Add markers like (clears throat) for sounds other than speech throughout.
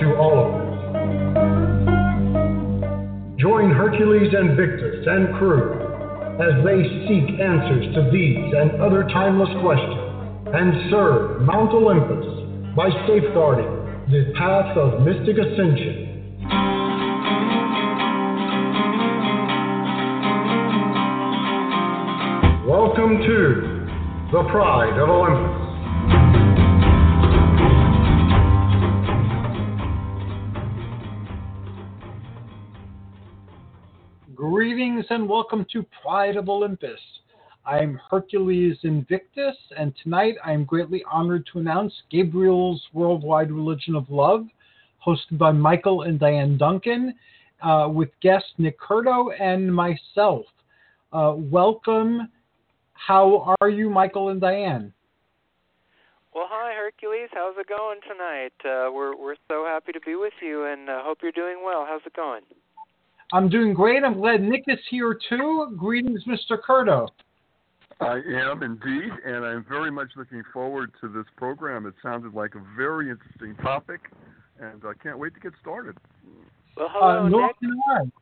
To all of us. Join Hercules Invictus and crew as they seek answers to these and other timeless questions and serve Mount Olympus by safeguarding the path of mystic ascension. Welcome to the Pride of Olympus. And welcome to Pride of Olympus. I'm Hercules Invictus, and tonight I am greatly honored to announce Gabriel's Worldwide Religion of Love, hosted by Michael and Dianne Dunkin, uh, with guest Nick Curto and myself. Uh, welcome. How are you, Michael and Dianne? Well, hi Hercules. How's it going tonight? Uh, we're we're so happy to be with you, and uh, hope you're doing well. How's it going? I'm doing great. I'm glad Nick is here too. Greetings, Mr. Curto. I am indeed, and I'm very much looking forward to this program. It sounded like a very interesting topic, and I can't wait to get started. Well, hello, Uh, nor Nick. can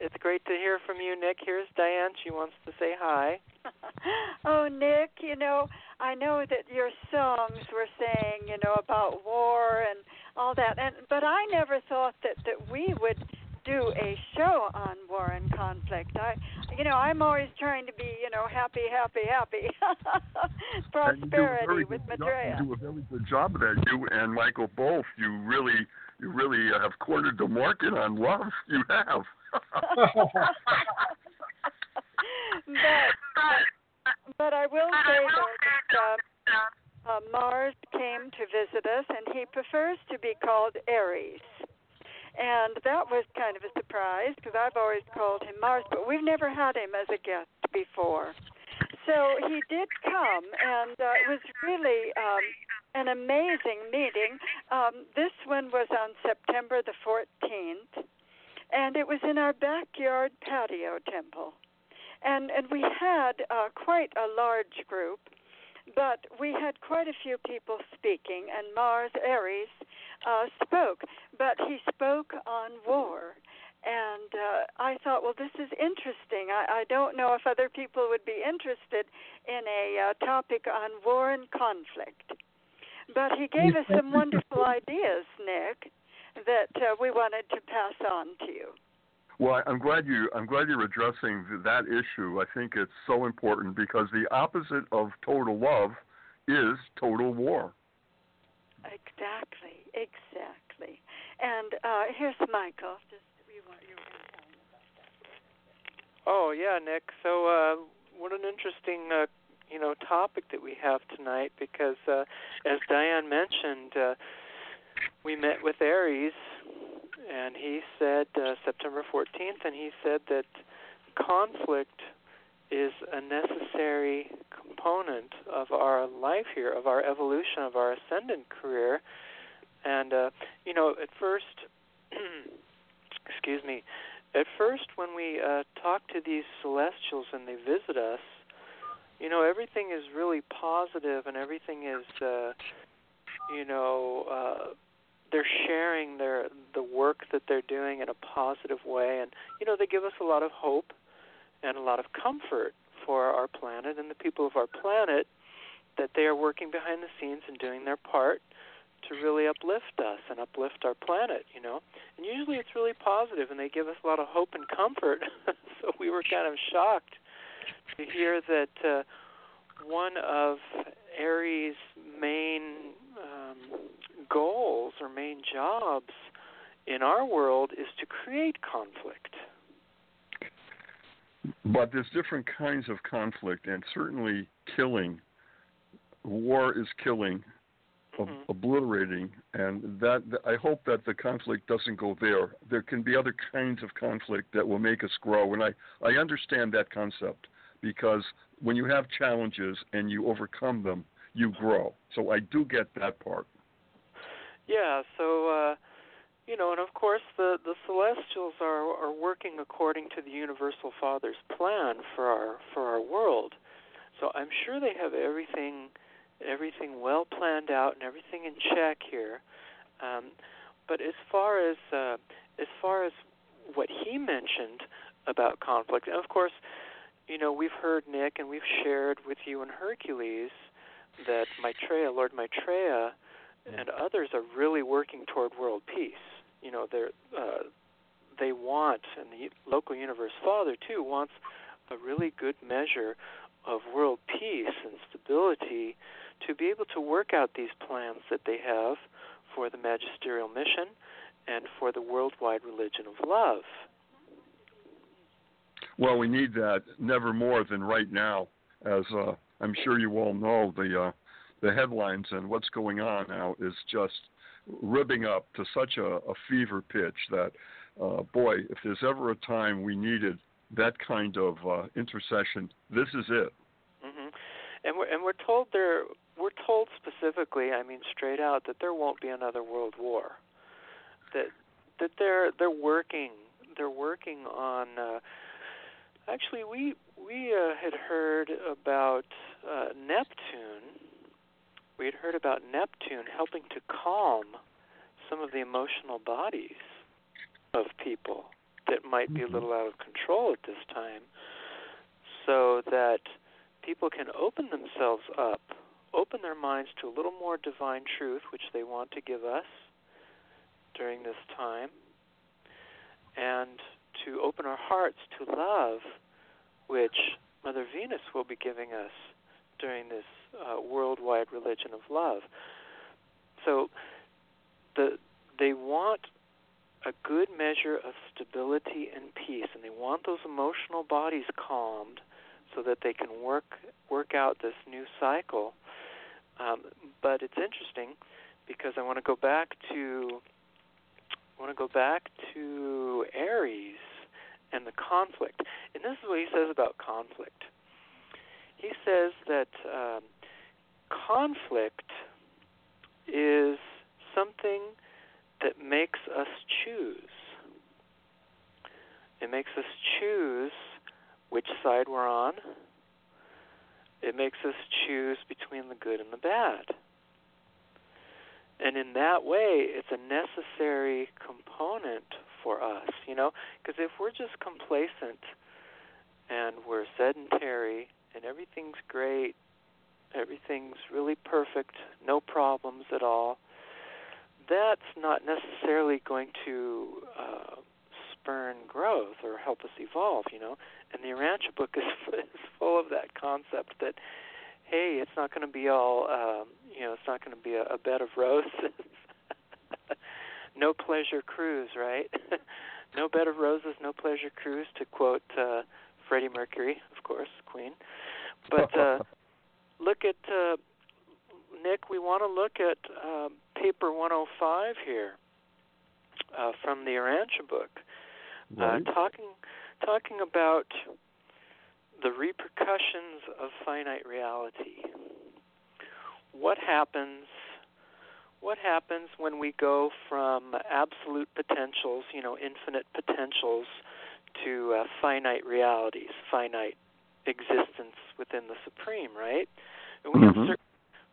It's great to hear from you, Nick. Here's Dianne. She wants to say hi. (laughs) oh, Nick, you know, I know that your songs were saying, you know, about war and all that, and but I never thought that that we would do a show on war and conflict. I, you know, I'm always trying to be, you know, happy, happy, happy, (laughs) prosperity with job- You do a very good job of that. You and Michael both. You really, you really have cornered the market on love. (laughs) You have. but but I will say that uh, uh, Mars came to visit us, and he prefers to be called Ares. And that was kind of a surprise because I've always called him Mars, but we've never had him as a guest before. So he did come, and uh, it was really um, an amazing meeting. Um, this one was on September the 14th, and it was in our backyard patio temple. And and we had uh, quite a large group, but we had quite a few people speaking, and Mars Ares uh, spoke, but he spoke on war. And uh, I thought, well, this is interesting. I, I don't know if other people would be interested in a uh, topic on war and conflict. But he gave us some wonderful ideas, Nick, that uh, we wanted to pass on to you. Well, I'm glad you. I'm glad you're addressing that issue. I think it's so important because the opposite of total love is total war. Exactly, exactly. And uh, here's Michael. Just we want you. Oh yeah, Nick. So uh, what an interesting uh, you know topic that we have tonight because uh, as Dianne mentioned, uh, we met with Ares, and he said uh, September 14th, and he said that conflict is a necessary component of our life here, of our evolution, of our ascendant career. And uh, you know, at first, (clears throat) excuse me, at first when we uh, talk to these celestials and they visit us, you know, everything is really positive and everything is, uh, you know, uh, they're sharing their the work that they're doing in a positive way, and you know, they give us a lot of hope and a lot of comfort for our planet and the people of our planet that they are working behind the scenes and doing their part to really uplift us and uplift our planet, you know. And usually it's really positive and they give us a lot of hope and comfort. (laughs) so we were kind of shocked to hear that uh, one of Ares' main um, goals or main jobs in our world is to create conflict. But there's different kinds of conflict, and certainly killing. War is killing, Mm-hmm. obliterating, and that I hope that the conflict doesn't go there. There can be other kinds of conflict that will make us grow, and I I understand that concept because when you have challenges and you overcome them, you grow. So I do get that part. Yeah, so uh you know, and of course the the celestials are are working according to the universal father's plan for our for our world. So I'm sure they have everything everything well planned out and everything in check here. Um but as far as uh as far as what he mentioned about conflict, and of course, you know, we've heard Nick and we've shared with you and Hercules that Maitreya, Lord Maitreya, and others are really working toward world peace. You know, they're uh, they want, and the local universe father too wants a really good measure of world peace and stability to be able to work out these plans that they have for the magisterial mission and for the worldwide religion of love. Well, we need that never more than right now, as uh, I'm sure you all know. The uh, the headlines and what's going on now is just ribbing up to such a, a fever pitch that, uh, boy, if there's ever a time we needed that kind of uh, intercession, this is it. hmm And we're and we're told there we're told specifically, I mean straight out, that there won't be another world war. That that they're they're working they're working on. Uh, actually, we we uh, had heard about uh, Neptune. We had heard about Neptune helping to calm some of the emotional bodies of people that might be a little out of control at this time, so that people can open themselves up, open their minds to a little more divine truth, which they want to give us during this time, and to open our hearts to love, which Mother Venus will be giving us during this uh, worldwide religion of love. So, the they want a good measure of stability and peace, and they want those emotional bodies calmed so that they can work work out this new cycle. Um, but it's interesting because I want to go back to I want to go back to Ares and the conflict, and this is what he says about conflict. He says that um, conflict is something that makes us choose. It makes us choose which side we're on. It makes us choose between the good and the bad. And in that way, it's a necessary component for us, you know, because if we're just complacent and we're sedentary and everything's great, everything's really perfect, no problems at all, that's not necessarily going to uh, spurn growth or help us evolve, you know. And the Urantia book is, (laughs) is full of that concept that, hey, it's not going to be all, um, you know, it's not going to be a, a bed of roses. (laughs) no pleasure cruise, right? (laughs) no bed of roses, no pleasure cruise, to quote uh, Freddie Mercury, of course, Queen. But uh, look at uh, Nick. We want to look at um, paper 105 here uh, from the Urantia book, Right. uh, talking talking about the repercussions of finite reality. What happens? What happens when we go from absolute potentials, you know, infinite potentials, to uh, finite realities, finite existence within the supreme, right? And we have Mhm. cer-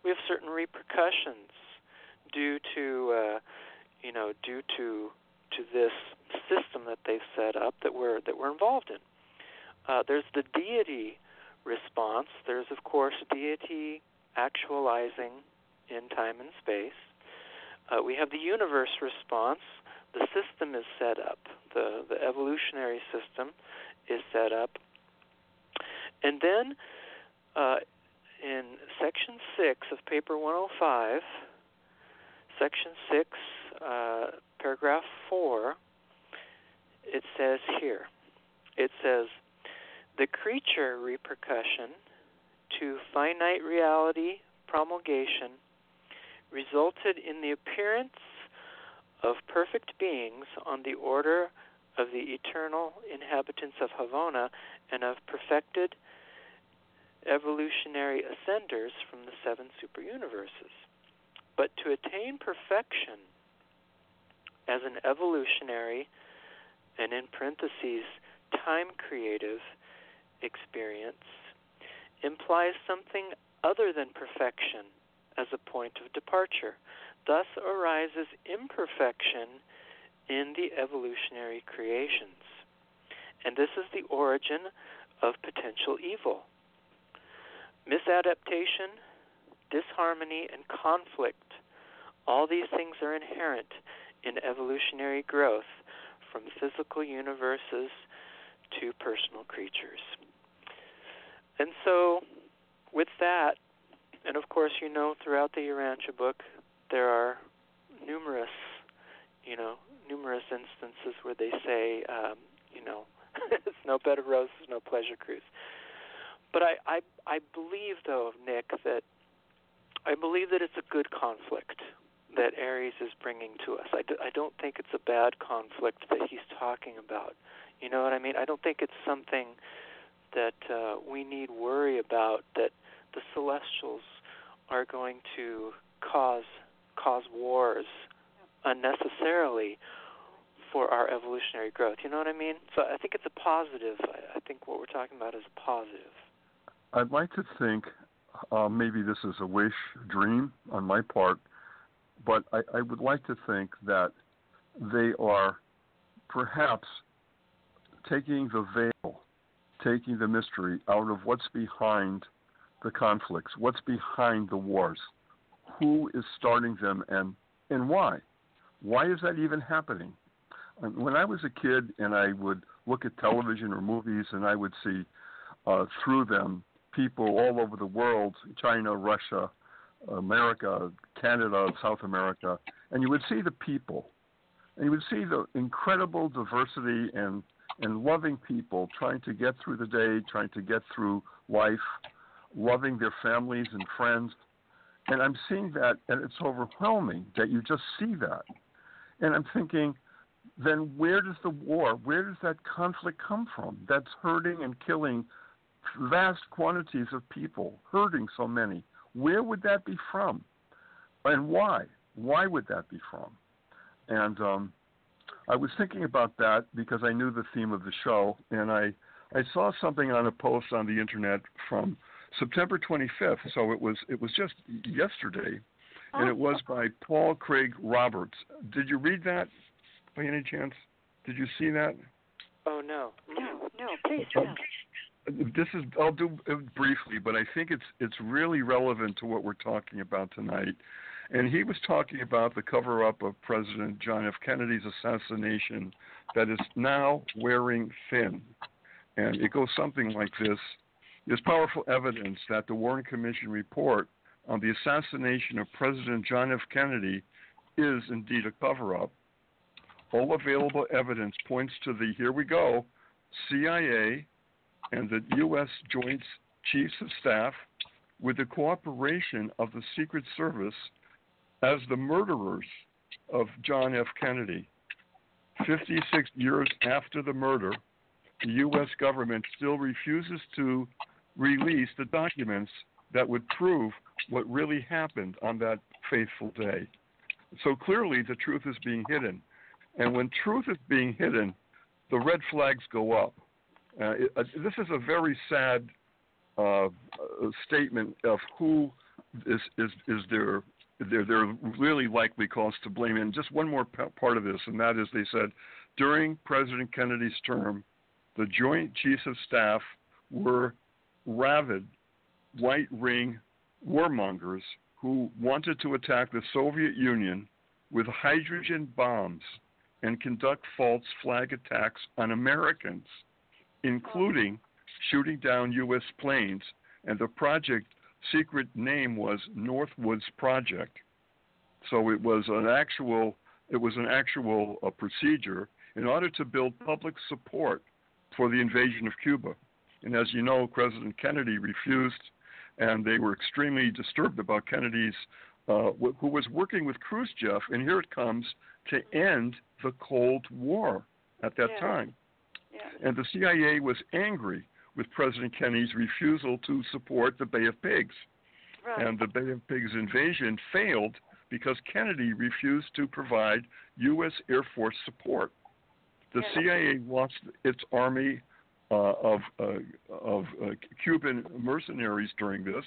we have certain repercussions due to uh, you know due to to this system that they've set up that we're that we're involved in. Uh, there's the deity response, there's, of course, deity actualizing in time and space. Uh, we have the universe response. The system is set up, the, the evolutionary system is set up. And then uh, in section 6 of paper 105, section 6, uh, paragraph 4, it says here, it says, the creature repercussion to finite reality promulgation resulted in the appearance of perfect beings on the order of the eternal inhabitants of Havona and of perfected evolutionary ascenders from the seven superuniverses. But to attain perfection as an evolutionary and in parentheses time creative experience implies something other than perfection as a point of departure. Thus arises imperfection in the evolutionary creations. And this is the origin of potential evil. Misadaptation, disharmony, and conflict, all these things are inherent in evolutionary growth from physical universes to personal creatures. And so, with that, and of course, you know, throughout the Urantia book, there are numerous, you know, numerous instances where they say, um, you know, (laughs) it's no bed of roses, no pleasure cruise. But I, I, I believe, though, Nick, that I believe that it's a good conflict that Ares is bringing to us. I, do, I don't think it's a bad conflict that he's talking about. You know what I mean? I don't think it's something that uh, we need worry about that the celestials are going to cause cause wars unnecessarily for our evolutionary growth. You know what I mean? So I think it's a positive. I, I think what we're talking about is a positive. I'd like to think uh, maybe this is a wish, dream on my part, but I, I would like to think that they are perhaps taking the veil, taking the mystery out of what's behind the conflicts, what's behind the wars, who is starting them, and and why. Why is that even happening? When I was a kid and I would look at television or movies and I would see uh, through them people all over the world China, Russia, America, Canada, South America and you would see the people. And you would see the incredible diversity and, and loving people trying to get through the day, trying to get through life, loving their families and friends. And I'm seeing that, and it's overwhelming that you just see that. And I'm thinking, then where does the war, where does that conflict come from? That's hurting and killing vast quantities of people, hurting so many. Where would that be from? And why? Why would that be from? And um, I was thinking about that because I knew the theme of the show, and I I saw something on a post on the internet from September 25th, so it was it was just yesterday, and it was by Paul Craig Roberts. Did you read that by any chance? Did you see that? Oh no, no, no, please do. This is I'll do it briefly, but I think it's it's really relevant to what we're talking about tonight. And he was talking about the cover up of President John F. Kennedy's assassination that is now wearing thin. And it goes something like this There's powerful evidence that the Warren Commission report on the assassination of President John F. Kennedy is indeed a cover up. All available evidence points to the, here we go, CIA and the U.S. Joint Chiefs of Staff with the cooperation of the Secret Service as the murderers of John F. Kennedy. 56 years after the murder, the U.S. government still refuses to release the documents that would prove what really happened on that fateful day. So clearly, the truth is being hidden. And when truth is being hidden, the red flags go up. Uh, uh, this is a very sad uh, statement of who is, is, is their they're, they're really likely cause to blame. And just one more part of this, and that is they said during President Kennedy's term, the Joint Chiefs of Staff were rabid white ring warmongers who wanted to attack the Soviet Union with hydrogen bombs and conduct false flag attacks on Americans, including shooting down U.S. planes. And the project secret name was Northwoods Project. So it was an actual it was an actual uh, procedure in order to build public support for the invasion of Cuba. And as you know, President Kennedy refused, and they were extremely disturbed about Kennedy's, uh, who was working with Khrushchev, and here it comes to end the Cold War at that Yeah. time. Yeah. And the CIA was angry with President Kennedy's refusal to support the Bay of Pigs. Right. And the Bay of Pigs invasion failed because Kennedy refused to provide U.S. Air Force support. The Yeah. CIA lost its army uh, of uh, of uh, Cuban mercenaries during this.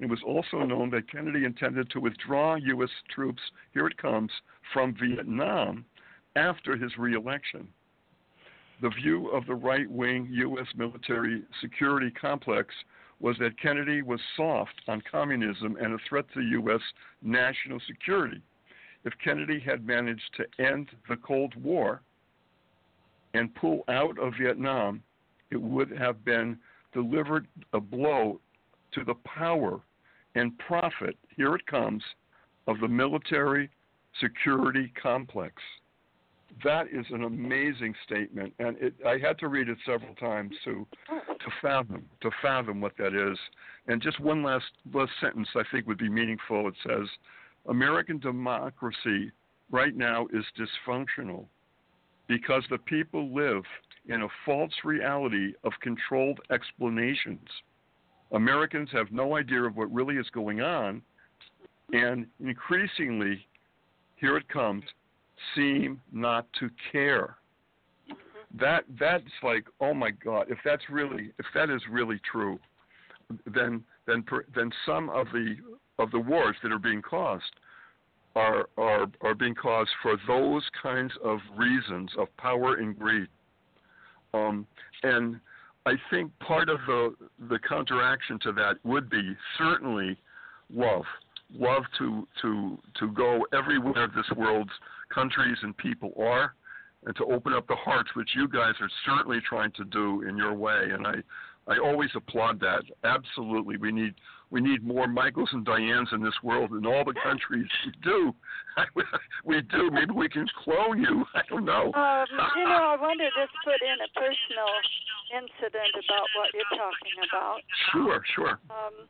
It was also known that Kennedy intended to withdraw U.S. troops. Here it comes from Vietnam after his reelection. The view of the right wing U.S. military security complex was that Kennedy was soft on communism and a threat to U.S. national security. If Kennedy had managed to end the Cold War and pull out of Vietnam, it would have been delivered a blow to the power and profit, here it comes, of the military security complex. That is an amazing statement, and it, I had to read it several times to to fathom to fathom what that is. And just one last last sentence I think would be meaningful. It says, "American democracy right now is dysfunctional because the people live in a false reality of controlled explanations. Americans have no idea of what really is going on, and increasingly, here it comes, seem not to care." that that's like oh my god if that's really if that is really true then then then some of the of the wars that are being caused are are are being caused for those kinds of reasons of power and greed um, and I think part of the the counteraction to that would be certainly love love to to to go everywhere this world's countries and people are and to open up the hearts, which you guys are certainly trying to do in your way. And I, I always applaud that. Absolutely, we need we need more Michaels and Diannes in this world in all the countries. We do, (laughs) we do. Maybe we can clone you. (laughs) I don't know. Um, you know, I want to just put in a personal incident about what you're talking about. Sure, sure. Um,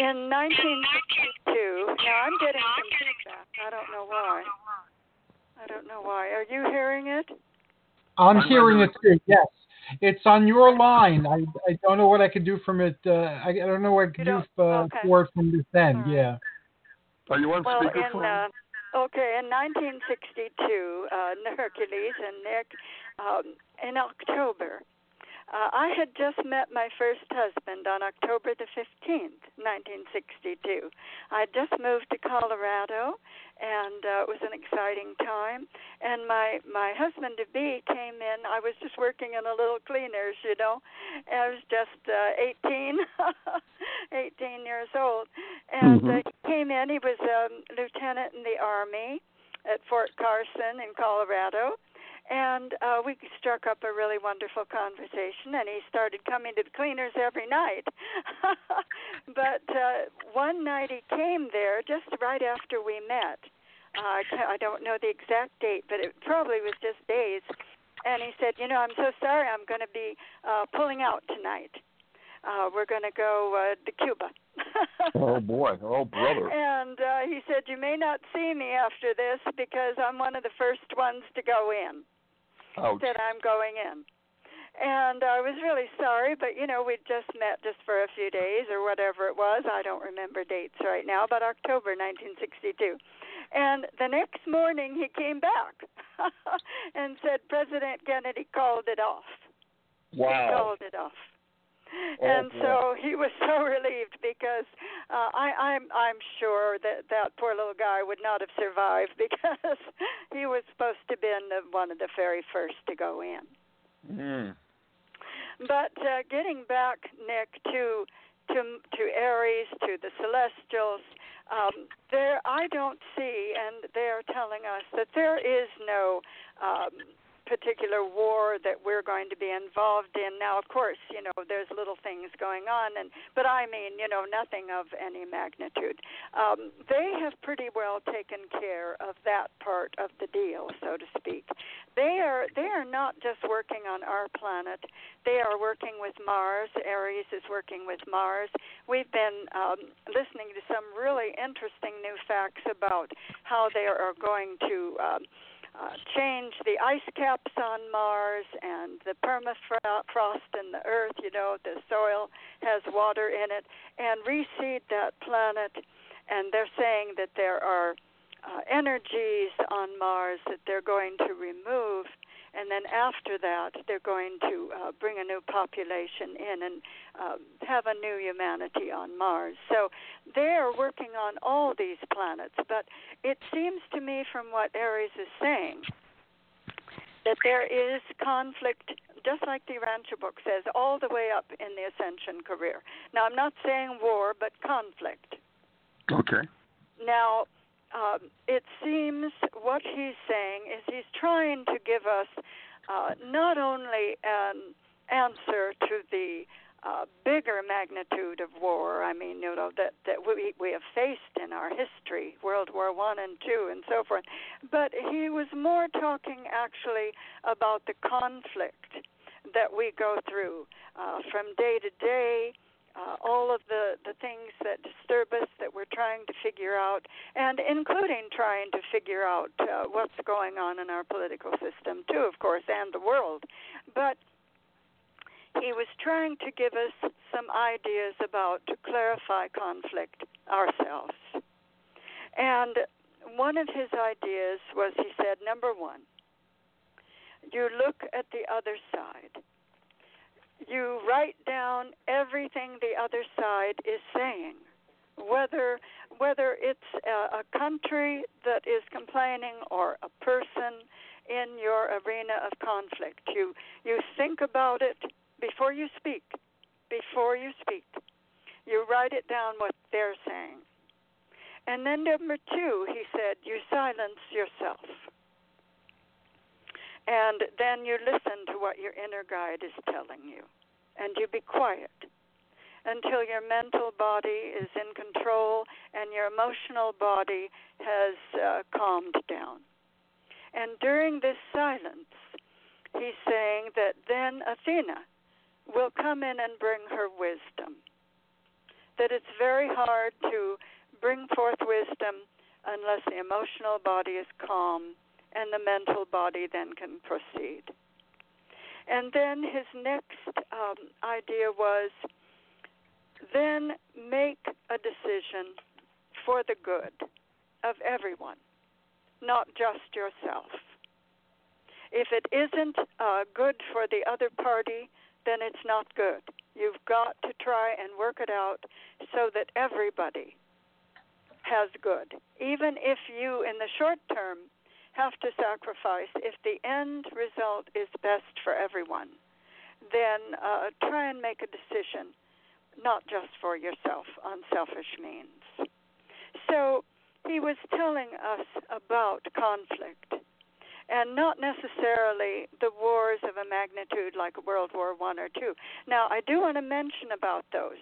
in 1962, now I'm getting some feedback. I don't know why. I don't know why. Are you hearing it? I'm I'm hearing it too. Yes, it's on your line. I I don't know what I could do from it. Uh, I, I don't know what I could You do don't- uh, okay. for it from this end. All right. Yeah. Are you on Well, in speakerphone? uh, okay, in 1962, uh, (laughs) Hercules and Nick, um, in October, uh, I had just met my first husband on October the 15th, 1962. I had just moved to Colorado, and uh, it was an exciting time. And my my husband to be came in. I was just working in a little cleaners, you know. I was just uh, 18, (laughs) 18 years old, and uh, he came in. He was a um, lieutenant in the army at Fort Carson in Colorado. And uh, we struck up a really wonderful conversation, and he started coming to the cleaners every night. (laughs) but uh, one night he came there just right after we met. Uh, I don't know the exact date, but it probably was just days. And he said, "You know, I'm so sorry. I'm going to be uh, pulling out tonight. Uh, we're going to go uh, to Cuba." (laughs) oh boy, oh brother. And uh, he said, You may not see me after this because I'm one of the first ones to go in. Ouch. Said I'm going in. And I was really sorry, but you know, we'd just met just for a few days or whatever it was. I don't remember dates right now, but October 1962. And the next morning he came back (laughs) and said President Kennedy called it off. He called it off. Oh, and so he was (laughs) so relieved because uh, I, I'm I'm sure that that poor little guy would not have survived (laughs) because he was supposed to have been the, one of the very first to go in. Mm. But uh, getting back, Nick, to to to Ares, to the celestials, um, there I don't see, and they are telling us that there is no um, particular war that we're going to be involved in. Now, of course, you know, there's little things going on, and but I mean, you know, nothing of any magnitude. Um, they have pretty well taken care of that part of the deal, so to speak. They are they are not just working on our planet; they are working with Mars. Ares is working with Mars. We've been um, listening to some really interesting new facts about how they are going to. Um, uh, change the ice caps on Mars and the permafrost in the Earth. You know, the soil has water in it, and reseed that planet. And they're saying that there are uh, energies on Mars that they're going to remove and then after that, they're going to uh, bring a new population in and uh, have a new humanity on Mars. So they are working on all these planets, but it seems to me from what Ares is saying that there is conflict, just like the Urantia book says, all the way up in the ascension career. Now, I'm not saying war, but conflict. Okay. Now, um, it seems what he's saying is he's trying to give us uh, not only an answer to the uh, bigger magnitude of war. I mean, you know that that we we have faced in our history, World War One and Two, and so forth. But he was more talking actually about the conflict that we go through uh, from day to day uh, all of the, the things that disturb us that we're trying to figure out, and including trying to figure out uh, what's going on in our political system, too, of course, and the world. But he was trying to give us some ideas about to clarify conflict ourselves. And one of his ideas was he said, number one, you look at the other side you write down everything the other side is saying. Whether whether it's a, a country that is complaining or a person in your arena of conflict. You you think about it before you speak before you speak. You write it down what they're saying. And then number 2 he said you silence yourself and then you listen to what your inner guide is telling you. And you be quiet until your mental body is in control and your emotional body has uh, calmed down. And during this silence, he's saying that then Athena will come in and bring her wisdom. That it's very hard to bring forth wisdom unless the emotional body is calm and the mental body then can proceed. And then his next um, idea was then make a decision for the good of everyone, not just yourself. If it isn't uh, good for the other party, then it's not good. You've got to try and work it out so that everybody has good. Even if you, in the short term, have to sacrifice, if the end result is best for everyone, then uh, try and make a decision, not just for yourself, on selfish means. So he was telling us about conflict and not necessarily the wars of a magnitude like World War One or two. Now, I do want to mention about those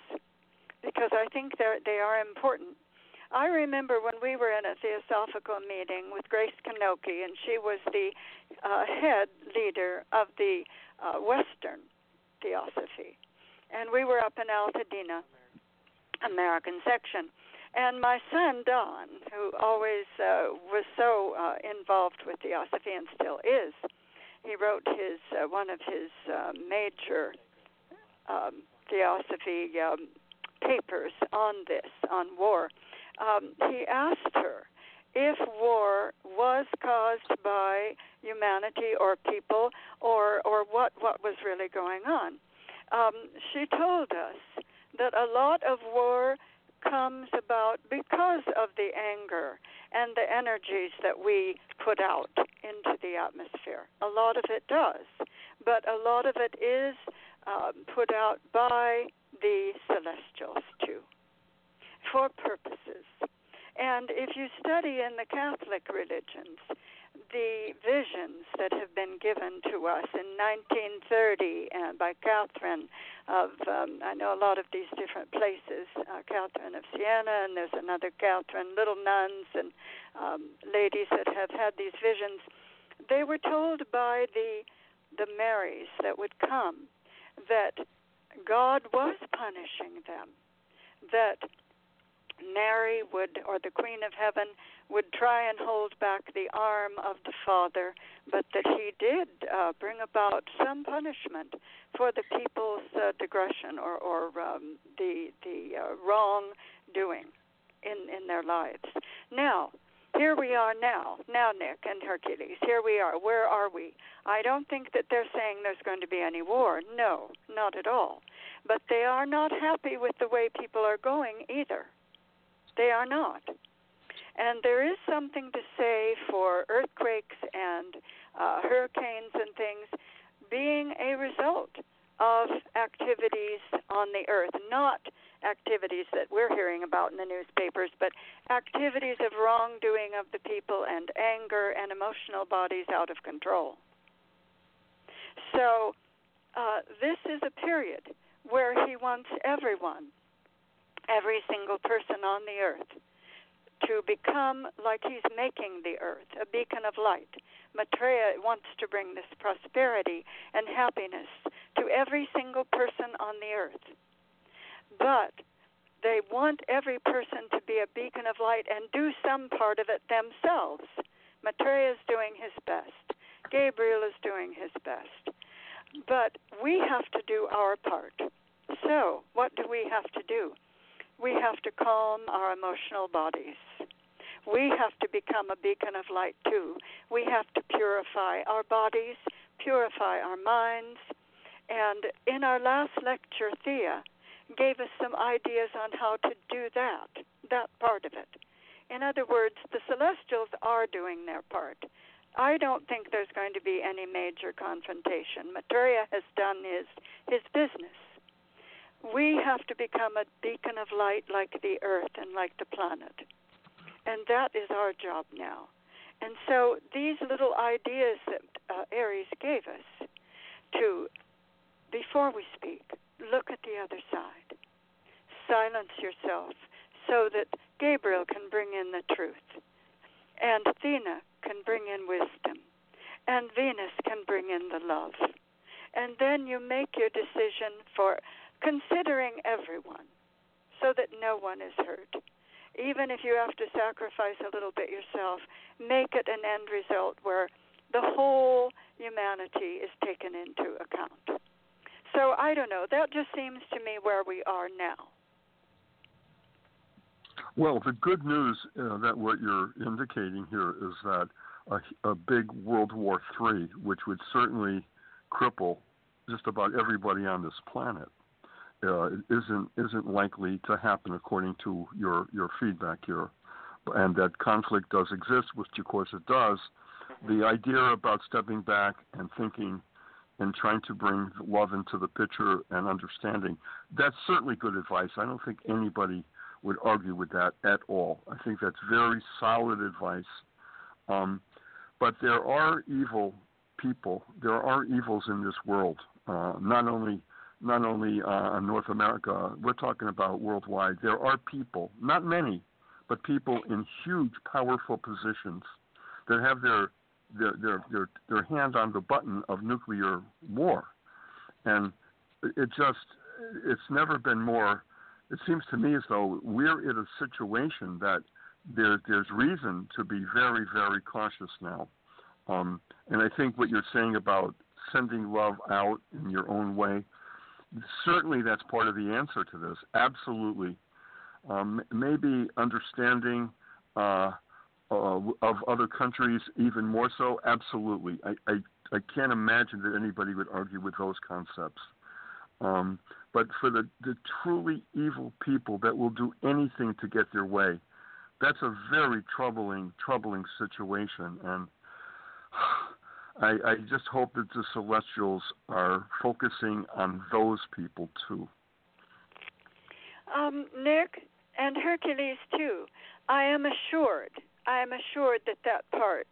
because I think they they are important. I remember when we were in a theosophical meeting with Grace Kanoki, and she was the uh, head leader of the uh, Western Theosophy. And we were up in Altadena, American section. And my son, Don, who always uh, was so uh, involved with Theosophy and still is, he wrote his uh, one of his uh, major um, Theosophy um, papers on this, on war um, he asked her if war was caused by humanity or people or or what what was really going on. Um, she told us that a lot of war comes about because of the anger and the energies that we put out into the atmosphere. A lot of it does, but a lot of it is um, put out by the celestials too, for purposes. And if you study in the Catholic religions, the visions that have been given to us in 1930 and by Catherine of, um, I know a lot of these different places, uh, Catherine of Siena, and there's another Catherine, little nuns and um, ladies that have had these visions. They were told by the the Marys that would come that God was punishing them, that Mary would, or the Queen of Heaven, would try and hold back the arm of the Father, but that he did uh, bring about some punishment for the people's uh, digression or, or um, the the uh, wrong doing in in their lives. Now, here we are now. Now, Nick and Hercules, here we are. Where are we? I don't think that they're saying there's going to be any war. No, not at all. But they are not happy with the way people are going either. They are not. And there is something to say for earthquakes and uh, hurricanes and things being a result of activities on the earth, not activities that we're hearing about in the newspapers, but activities of wrongdoing of the people and anger and emotional bodies out of control. So, uh, this is a period where he wants everyone every single person on the earth to become like he's making the earth a beacon of light. Maitreya wants to bring this prosperity and happiness to every single person on the earth. But they want every person to be a beacon of light and do some part of it themselves. Maitreya is doing his best. Gabriel is doing his best. But we have to do our part. So, what do we have to do? We have to calm our emotional bodies. We have to become a beacon of light too. We have to purify our bodies, purify our minds. And in our last lecture, Thea gave us some ideas on how to do that, that part of it. In other words, the celestials are doing their part. I don't think there's going to be any major confrontation. Maitreya has done his his business we have to become a beacon of light like the earth and like the planet. And that is our job now. And so these little ideas that uh, Ares gave us to, before we speak, look at the other side. Silence yourself so that Gabriel can bring in the truth, and Athena can bring in wisdom, and Venus can bring in the love. And then you make your decision for considering everyone so that no one is hurt. Even if you have to sacrifice a little bit yourself, make it an end result where the whole humanity is taken into account. So I don't know. That just seems to me where we are now. Well, the good news uh, that what you're indicating here is that a, a big World War III, which would certainly cripple just about everybody on this planet, uh, isn't isn't likely to happen according to your your feedback here, and that conflict does exist, which of course it does. The idea about stepping back and thinking and trying to bring love into the picture and understanding that's certainly good advice. I don't think anybody would argue with that at all. I think that's very solid advice. Um, but there are evil people. There are evils in this world. Uh, not only not only uh, North America, we're talking about worldwide. There are people, not many, but people in huge, powerful positions that have their their their their, their hand on the button of nuclear war, and it just it's never been more. It seems to me as though we're in a situation that there there's reason to be very very cautious now, um, and I think what you're saying about sending love out in your own way certainly that's part of the answer to this. Absolutely. Um, maybe understanding uh, uh, of other countries even more so. Absolutely. I, I, I can't imagine that anybody would argue with those concepts. Um, but for the, the truly evil people that will do anything to get their way, that's a very troubling, troubling situation. And I, I just hope that the Celestials are focusing on those people too. Um, Nick and Hercules too. I am assured. I am assured that that part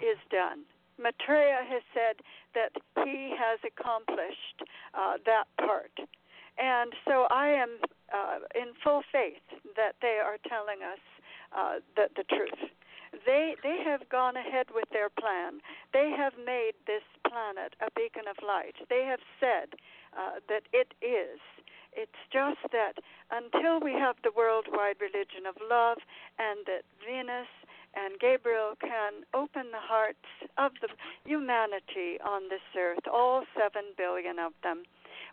is done. Maitreya has said that he has accomplished uh, that part. And so I am uh, in full faith that they are telling us uh, the, the truth. They they have gone ahead with their plan. They have made this planet a beacon of light. They have said uh, that it is. It's just that until we have the worldwide religion of love, and that Venus and Gabriel can open the hearts of the humanity on this earth, all seven billion of them,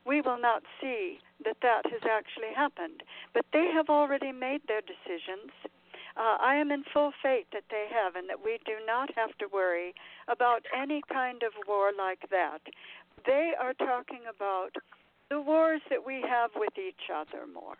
we will not see that that has actually happened. But they have already made their decisions. Uh, I am in full faith that they have, and that we do not have to worry about any kind of war like that. They are talking about the wars that we have with each other more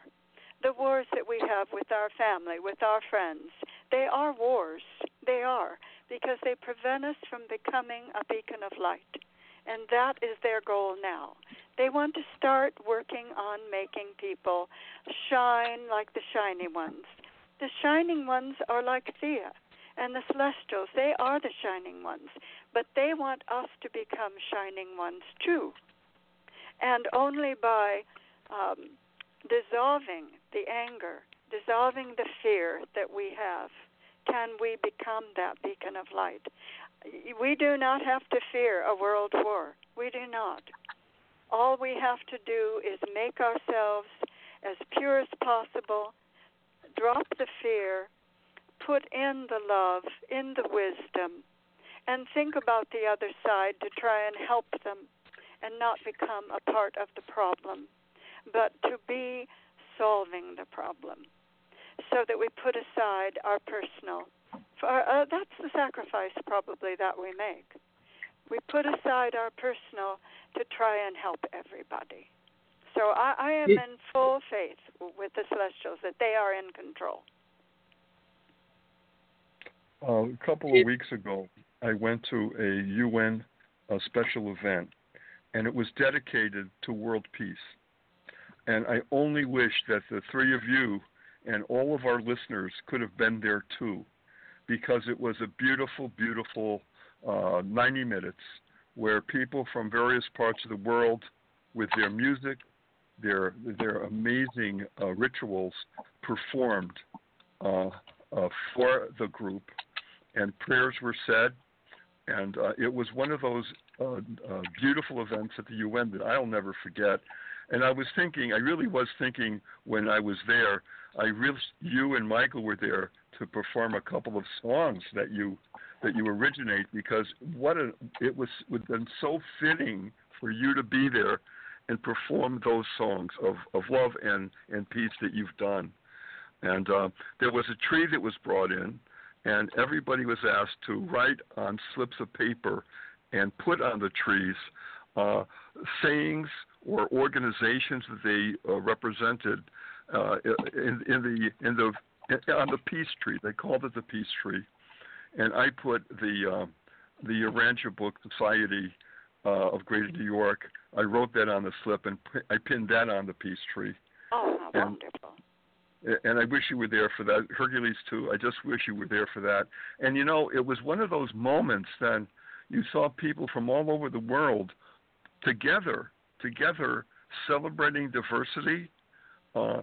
the wars that we have with our family, with our friends. They are wars. They are, because they prevent us from becoming a beacon of light. And that is their goal now. They want to start working on making people shine like the shiny ones. The shining ones are like Thea and the celestials. They are the shining ones. But they want us to become shining ones too. And only by um, dissolving the anger, dissolving the fear that we have, can we become that beacon of light. We do not have to fear a world war. We do not. All we have to do is make ourselves as pure as possible, drop the fear, put in the love, in the wisdom, and think about the other side to try and help them and not become a part of the problem but to be solving the problem so that we put aside our personal. For, uh, that's the sacrifice probably that we make. We put aside our personal to try and help everybody. So I, I am in full faith with the Celestials that they are in control. Uh, a couple of weeks ago, I went to a UN uh, special event, and it was dedicated to world peace. And I only wish that the three of you and all of our listeners could have been there too, because it was a beautiful, beautiful uh, 90 minutes where people from various parts of the world, with their music, their their amazing uh, rituals, performed uh, uh for the group, and prayers were said, and uh, it was one of those uh, beautiful events at the UN that I'll never forget. And I was thinking, I really was thinking when I was there, I really, you and Michael were there to perform a couple of songs that you that you originate because what a it was would have been so fitting for you to be there and perform those songs of, of love and, and peace that you've done. And uh, there was a tree that was brought in, and everybody was asked to write on slips of paper and put on the trees uh, sayings or organizations that they uh, represented uh, in, in the in the on the peace tree. They called it the peace tree, and I put the uh, the Urantia Book Society uh, of Greater New York. I wrote that on the slip and I pinned that on the peace tree. Oh, and, wonderful! And I wish you were there for that. Hercules too. I just wish you were there for that. And you know, it was one of those moments then you saw people from all over the world together, together celebrating diversity, uh,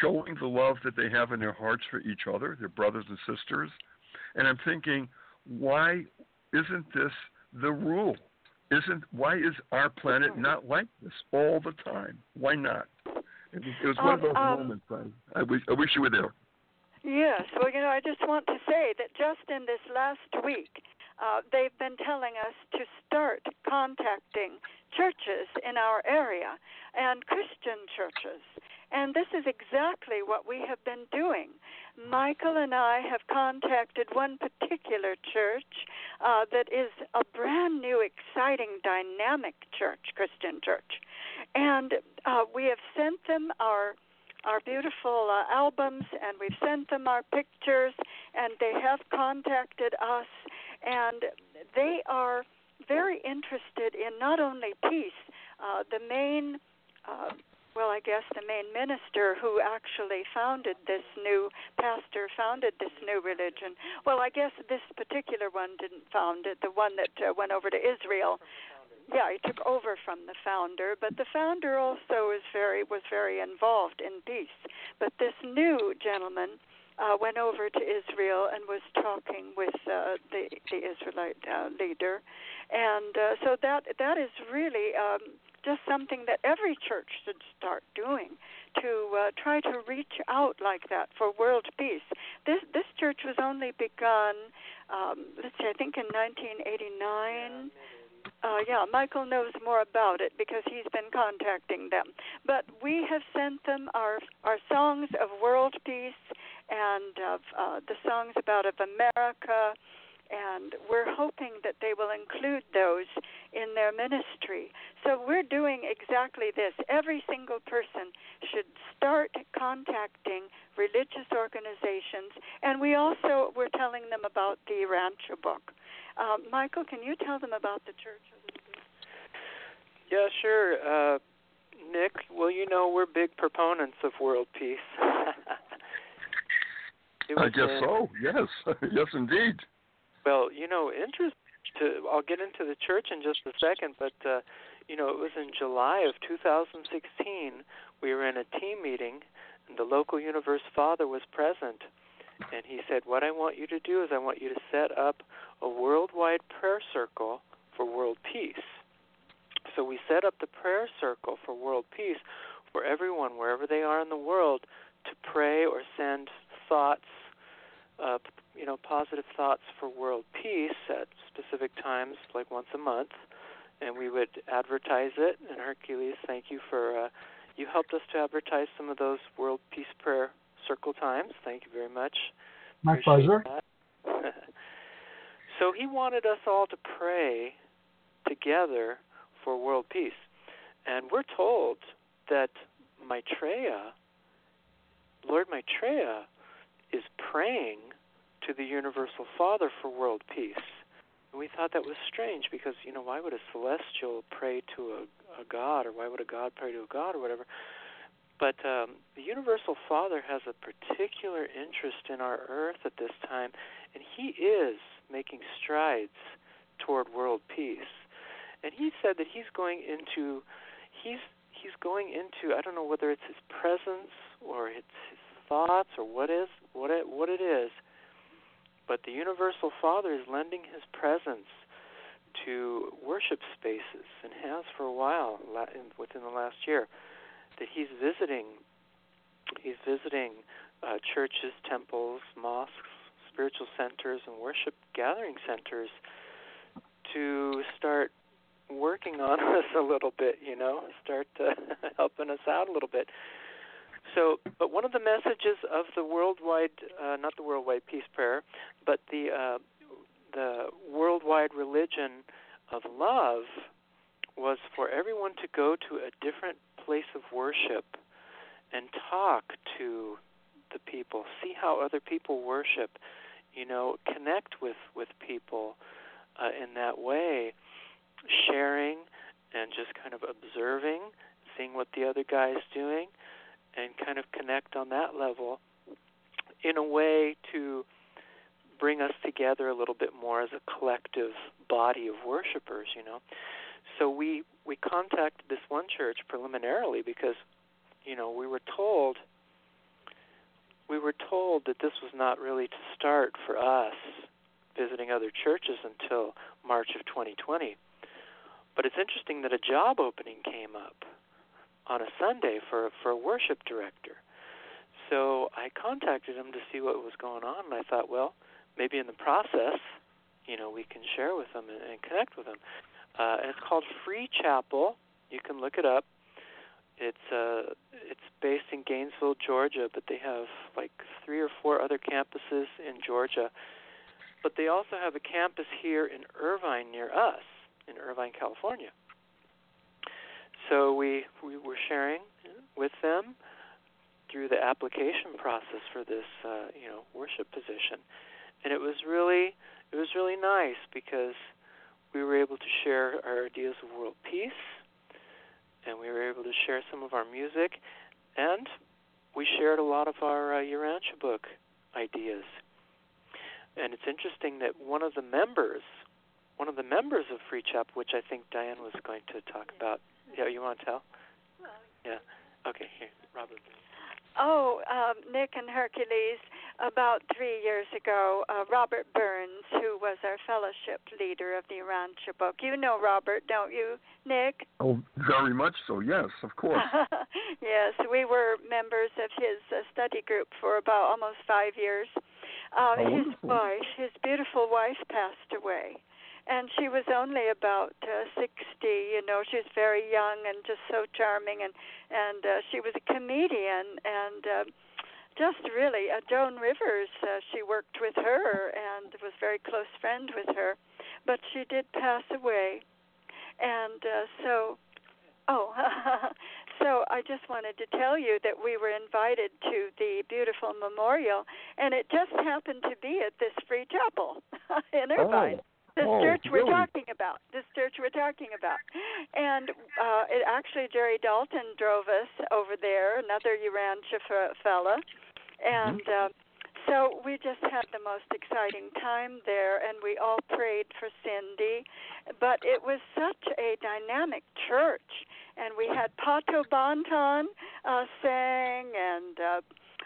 showing the love that they have in their hearts for each other, their brothers and sisters. And I'm thinking, why isn't this the rule? Isn't why is our planet not like this all the time? Why not? It was, it was one um, of those um, moments. I, I wish I wish you were there. Yes. Well, you know, I just want to say that just in this last week, uh, they've been telling us to start contacting churches in our area and Christian churches. And this is exactly what we have been doing. Michael and I have contacted one particular church uh, that is a brand new, exciting, dynamic church, Christian church. And uh, we have sent them our our beautiful uh, albums and we've sent them our pictures and they have contacted us and they are very interested in not only peace. Uh, the main uh, well, I guess the main minister who actually founded this new pastor founded this new religion. Well, I guess this particular one didn't found it. The one that uh, went over to Israel. Yeah, he took over from the founder, but the founder also is very was very involved in peace. But this new gentleman uh, went over to Israel and was talking with uh, the the Israelite uh, leader, and uh, so that that is really. Um, just something that every church should start doing to uh, try to reach out like that for world peace. This this church was only begun, um, let's see, I think in 1989. Uh, yeah, Michael knows more about it because he's been contacting them. But we have sent them our our songs of world peace and of uh, the songs about of America and we're hoping that they will include those in their ministry. So we're doing exactly this. Every single person should start contacting religious organizations, and we also we're telling them about the Urantia book. Um, Michael, can you tell them about the church a little bit? Yeah, sure. Uh, Nick, well, you know we're big proponents of world peace. (laughs) I guess so. Yes, (laughs) yes, indeed. Well, you know, interest to I'll get into the church in just a second, but uh, you know, it was in July of 2016. We were in a team meeting, and the local Universe Father was present, and he said, "What I want you to do is I want you to set up a worldwide prayer circle for world peace." So we set up the prayer circle for world peace for everyone wherever they are in the world to pray or send thoughts uh, you know, positive thoughts for world peace at specific times, like once a month, and we would advertise it. And Hercules, thank you for uh, you helped us to advertise some of those world peace prayer circle times. Thank you very much. My Appreciate pleasure. (laughs) so he wanted us all to pray together for world peace, and we're told that Maitreya, Lord Maitreya, is praying to the Universal Father for world peace. And we thought that was strange because, you know, why would a celestial pray to a, a God or why would a God pray to a God or whatever? But um, the Universal Father has a particular interest in our earth at this time, and He is making strides toward world peace. And He said that He's going into, He's He's going into, I don't know whether it's His presence or it's His thoughts or what is what it what it is, but the Universal Father is lending His presence to worship spaces and has for a while within the last year. That He's visiting, He's visiting uh, churches, temples, mosques, spiritual centers, and worship gathering centers to start working on (laughs) us a little bit, you know, start uh, (laughs) helping us out a little bit. So, but one of the messages of the worldwide, uh, not the worldwide peace prayer, but the uh, the worldwide religion of love was for everyone to go to a different place of worship and talk to the people, see how other people worship, you know, connect with with people uh, in that way, sharing and just kind of observing, seeing what the other guy is doing and kind of connect on that level in a way to bring us together a little bit more as a collective body of worshipers, you know. So we we contacted this one church preliminarily because you know, we were told we were told that this was not really to start for us visiting other churches until March of 2020. But it's interesting that a job opening came up on a Sunday for for a worship director. So I contacted him to see what was going on, and I thought, well, maybe in the process, you know, we can share with them and, and connect with them. Uh, it's called Free Chapel. You can look it up. It's uh, it's based in Gainesville, Georgia, but they have like three or four other campuses in Georgia. But they also have a campus here in Irvine near us, in Irvine, California so we we were sharing with them through the application process for this uh, you know worship position, and it was really it was really nice because we were able to share our ideas of world peace, and we were able to share some of our music, and we shared a lot of our uh, Urantia book ideas. And it's interesting that one of the members, one of the members of Free Chapel, which I think Dianne was going to talk about. Yeah, you want to tell? Yeah. Okay. Here, Robert. Oh, um, Nick and Hercules, about three years ago, uh, Robert Burns, who was our fellowship leader of the Urantia book. You know Robert, don't you, Nick? Oh, very much so, yes, of course. (laughs) yes, we were members of his uh, study group for about almost five years. Uh, oh, his wonderful. wife, his beautiful wife, passed away and she was only about uh, 60 you know she was very young and just so charming and and uh, she was a comedian and uh, just really uh, Joan Rivers uh, she worked with her and was very close friend with her. But she did pass away. And uh, so oh (laughs) so I just wanted to tell you that we were invited to the beautiful memorial and it just happened to be at this free chapel (laughs) in Irvine. Oh. This Oh, church we're really? talking about. This church we're talking about. And uh it actually Jerry Dalton drove us over there, another Urantia f- fella. And uh, so we just had the most exciting time there and we all prayed for Cindy. But it was such a dynamic church and we had Pato Bonton uh sang and uh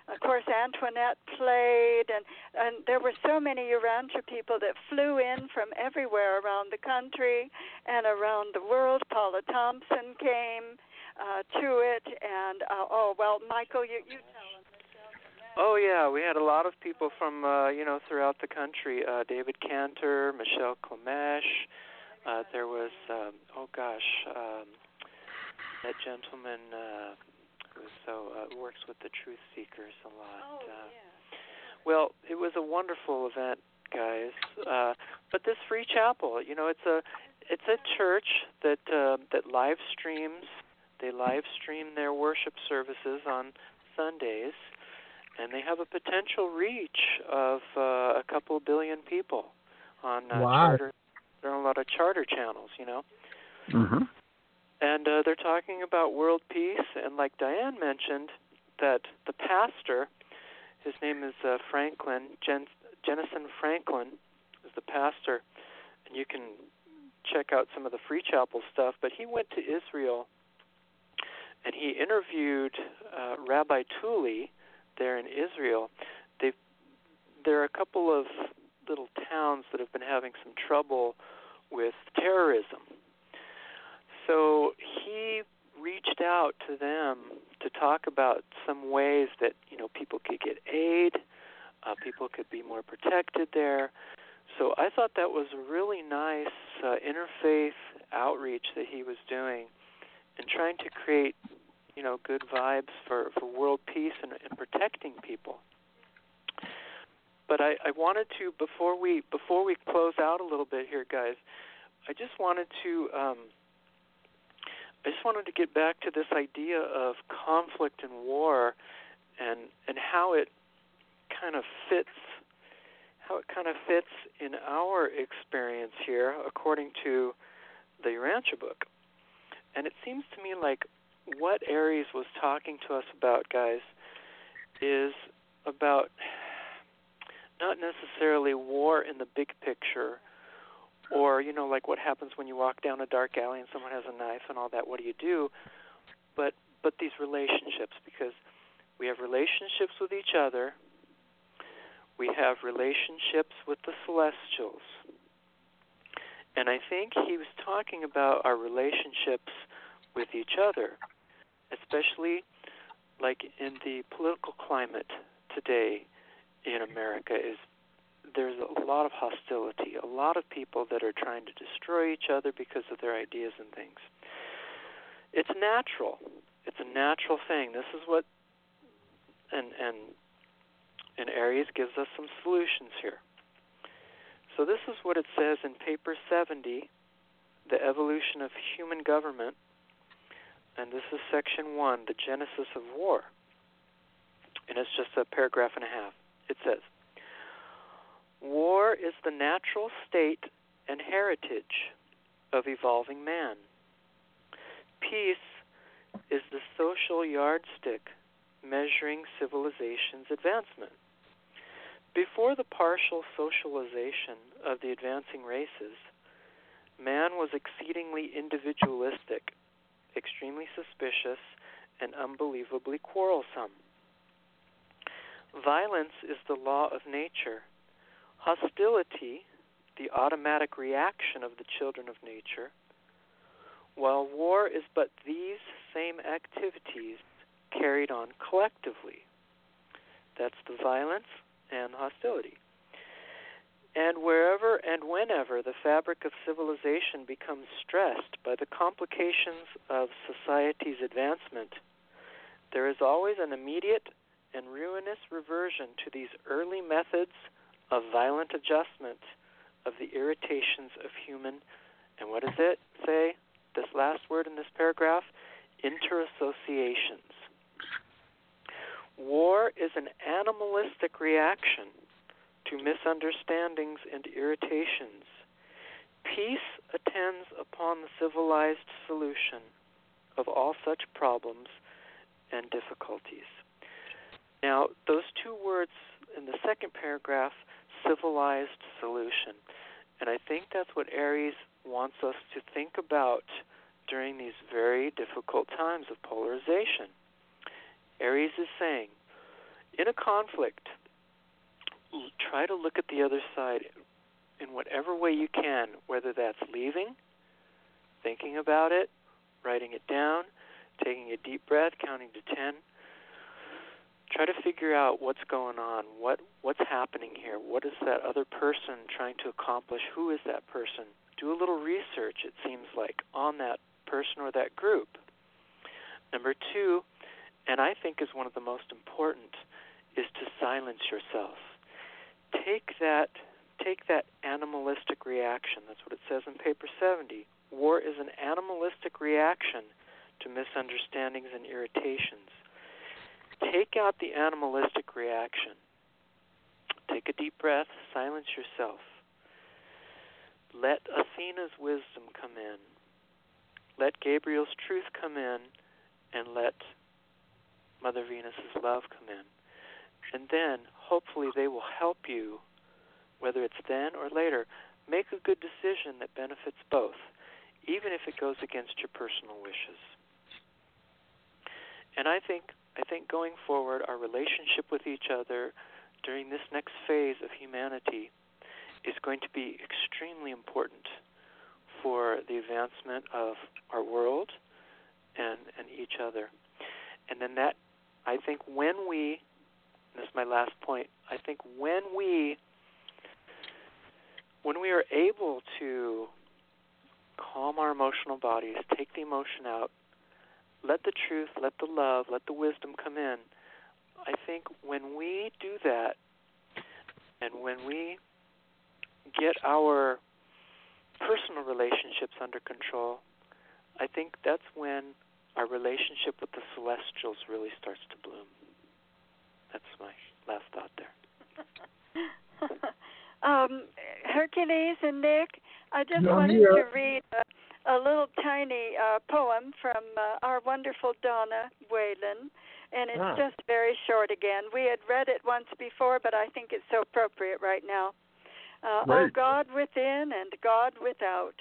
of course Antoinette played and and there were so many Urantia people that flew in from everywhere around the country and around the world. Paula Thompson came uh, to it, and uh, oh well, Michael, you you tell them. Oh yeah, we had a lot of people from uh, you know throughout the country. Uh, David Cantor, Michelle Clemesh. Uh, there was um, oh gosh, um, that gentleman uh, so uh, works with the Truth Seekers a lot. uh, Well, it was a wonderful event, guys. Uh, but this free chapel, you know, it's a it's a church that uh, that live streams. They live stream their worship services on Sundays, and they have a potential reach of uh, a couple billion people on uh, Wow. charter. There are a lot of charter channels, you know hmm and uh, they're talking about world peace. And like Dianne mentioned, that the pastor, his name is uh, Franklin Jen- Jentezen Franklin, is the pastor, and you can check out some of the Free Chapel stuff. But he went to Israel, and he interviewed uh, Rabbi Tooley there in Israel. They there are a couple of little towns that have been having some trouble with terrorism so he reached out to them to talk about some ways that you know people could get aid, uh, people could be more protected there. So I thought that was a really nice uh, interfaith outreach that he was doing, and trying to create you know good vibes for for world peace and, and protecting people. But I, I wanted to before we before we close out a little bit here, guys. I just wanted to um, I just wanted to get back to this idea of conflict and war and and how it kind of fits how it kind of fits in our experience here according to the Urantia book. And it seems to me like what Ares was talking to us about, guys, is about not necessarily war in the big picture or you know like what happens when you walk down a dark alley and someone has a knife and all that what do you do? But but these relationships because we have relationships with each other we have relationships with the celestials. And i think he was talking about our relationships with each other especially like in the political climate today in america is there's a lot of hostility, a lot of people that are trying to destroy each other because of their ideas and things. It's natural. It's a natural thing. This is what and and and Ares gives us some solutions here. So this is what it says in paper 70, The Evolution of Human Government, and this is section 1, The Genesis of War. And it's just a paragraph and a half. It says War is the natural state and heritage of evolving man. Peace is the social yardstick measuring civilization's advancement. Before the partial socialization of the advancing races, man was exceedingly individualistic, extremely suspicious, and unbelievably quarrelsome. Violence is the law of nature. Hostility, the automatic reaction of the children of nature, while war is but these same activities carried on collectively. That's the violence and hostility. And wherever and whenever the fabric of civilization becomes stressed by the complications of society's advancement, there is always an immediate and ruinous reversion to these early methods of violent adjustment of the irritations of human, and what does it say? This last word in this paragraph interassociations. War is an animalistic reaction to misunderstandings and irritations. Peace attends upon the civilized solution of all such problems and difficulties. Now, those two words in the second paragraph, civilized solution. And I think that's what Ares wants us to think about during these very difficult times of polarization. Ares is saying, in a conflict, try to look at the other side in whatever way you can, whether that's leaving, thinking about it, writing it down, taking a deep breath, counting to 10. Try to figure out what's going on, what what's happening here, what is that other person trying to accomplish, who is that person? Do a little research it seems like on that person or that group. Number 2, and I think is one of the most important, is to silence yourself. Take that take that animalistic reaction. That's what it says in paper 70. War is an animalistic reaction to misunderstandings and irritations. Take out the animalistic reaction. Take a deep breath, silence yourself. Let Athena's wisdom come in. Let Gabriel's truth come in, and let Mother Venus's love come in. And then, hopefully, they will help you, whether it's then or later, make a good decision that benefits both, even if it goes against your personal wishes. And I think I think going forward, our relationship with each other during this next phase of humanity is going to be extremely important for the advancement of our world and and each other. And then that I think when we this is my last point. I think when we when we are able to calm our emotional bodies, take the emotion out, let the truth, let the love, let the wisdom come in. I think when we do that and when we get our personal relationships under control, I think that's when our relationship with the celestials really starts to bloom. That's my last thought there. (laughs) um, Hercules and Nick, I just Yeah, wanted yeah. to read a, a little tiny uh, poem from uh, our wonderful Donna Whalen, and it's Ah. just very short again. We had read it once before, but I think it's so appropriate right now. Uh, oh God within and God without,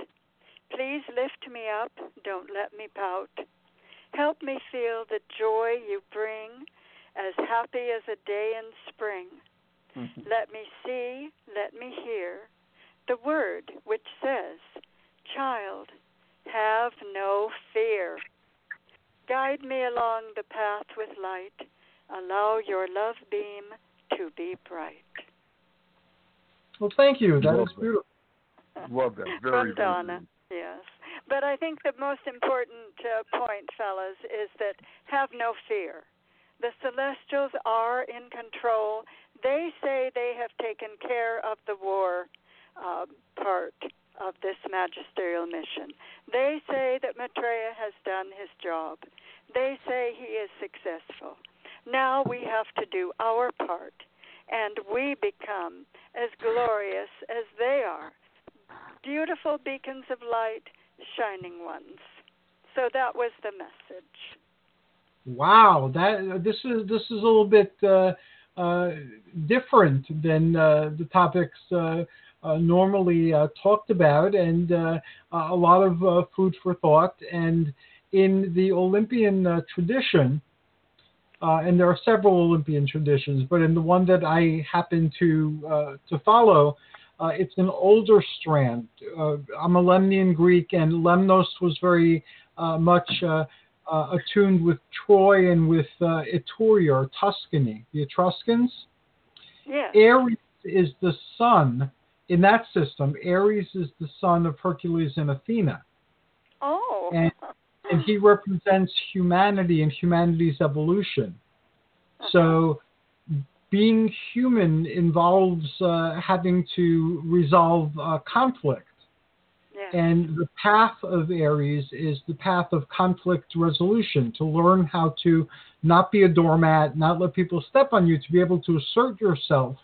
please lift me up, don't let me pout. Help me feel the joy you bring, as happy as a day in spring. Let me see, let me hear the word which says, Child, have no fear. Guide me along the path with light. Allow your love beam to be bright. Well, thank you. That is Lovely. beautiful. Love that. (laughs) Very, From very Donna. Yes. But I think the most important uh, point, fellas, is that have no fear. The celestials are in control. They say they have taken care of the war uh, part of this magisterial mission. They say that Maitreya has done his job. They say he is successful. Now we have to do our part, and we become as glorious as they are beautiful beacons of light shining ones. So that was the message. Wow, that this is this is a little bit uh, uh, different than uh, the topics uh, Uh, normally uh, talked about, and uh, a lot of uh, food for thought. And in the Olympian tradition, and there are several Olympian traditions, but in the one that I happen to to follow, it's an older strand. I'm a Lemnian Greek, and Lemnos was very much uh, attuned with Troy and with uh, Etruria or Tuscany, the Etruscans. Yeah. Ares is the son in that system. Ares is the son of Hercules and Athena. Oh. And, and he represents humanity and humanity's evolution. Uh-huh. So being human involves uh, having to resolve uh, conflict. And the path of Ares is the path of conflict resolution to learn how to not be a doormat, not let people step on you, to be able to assert yourself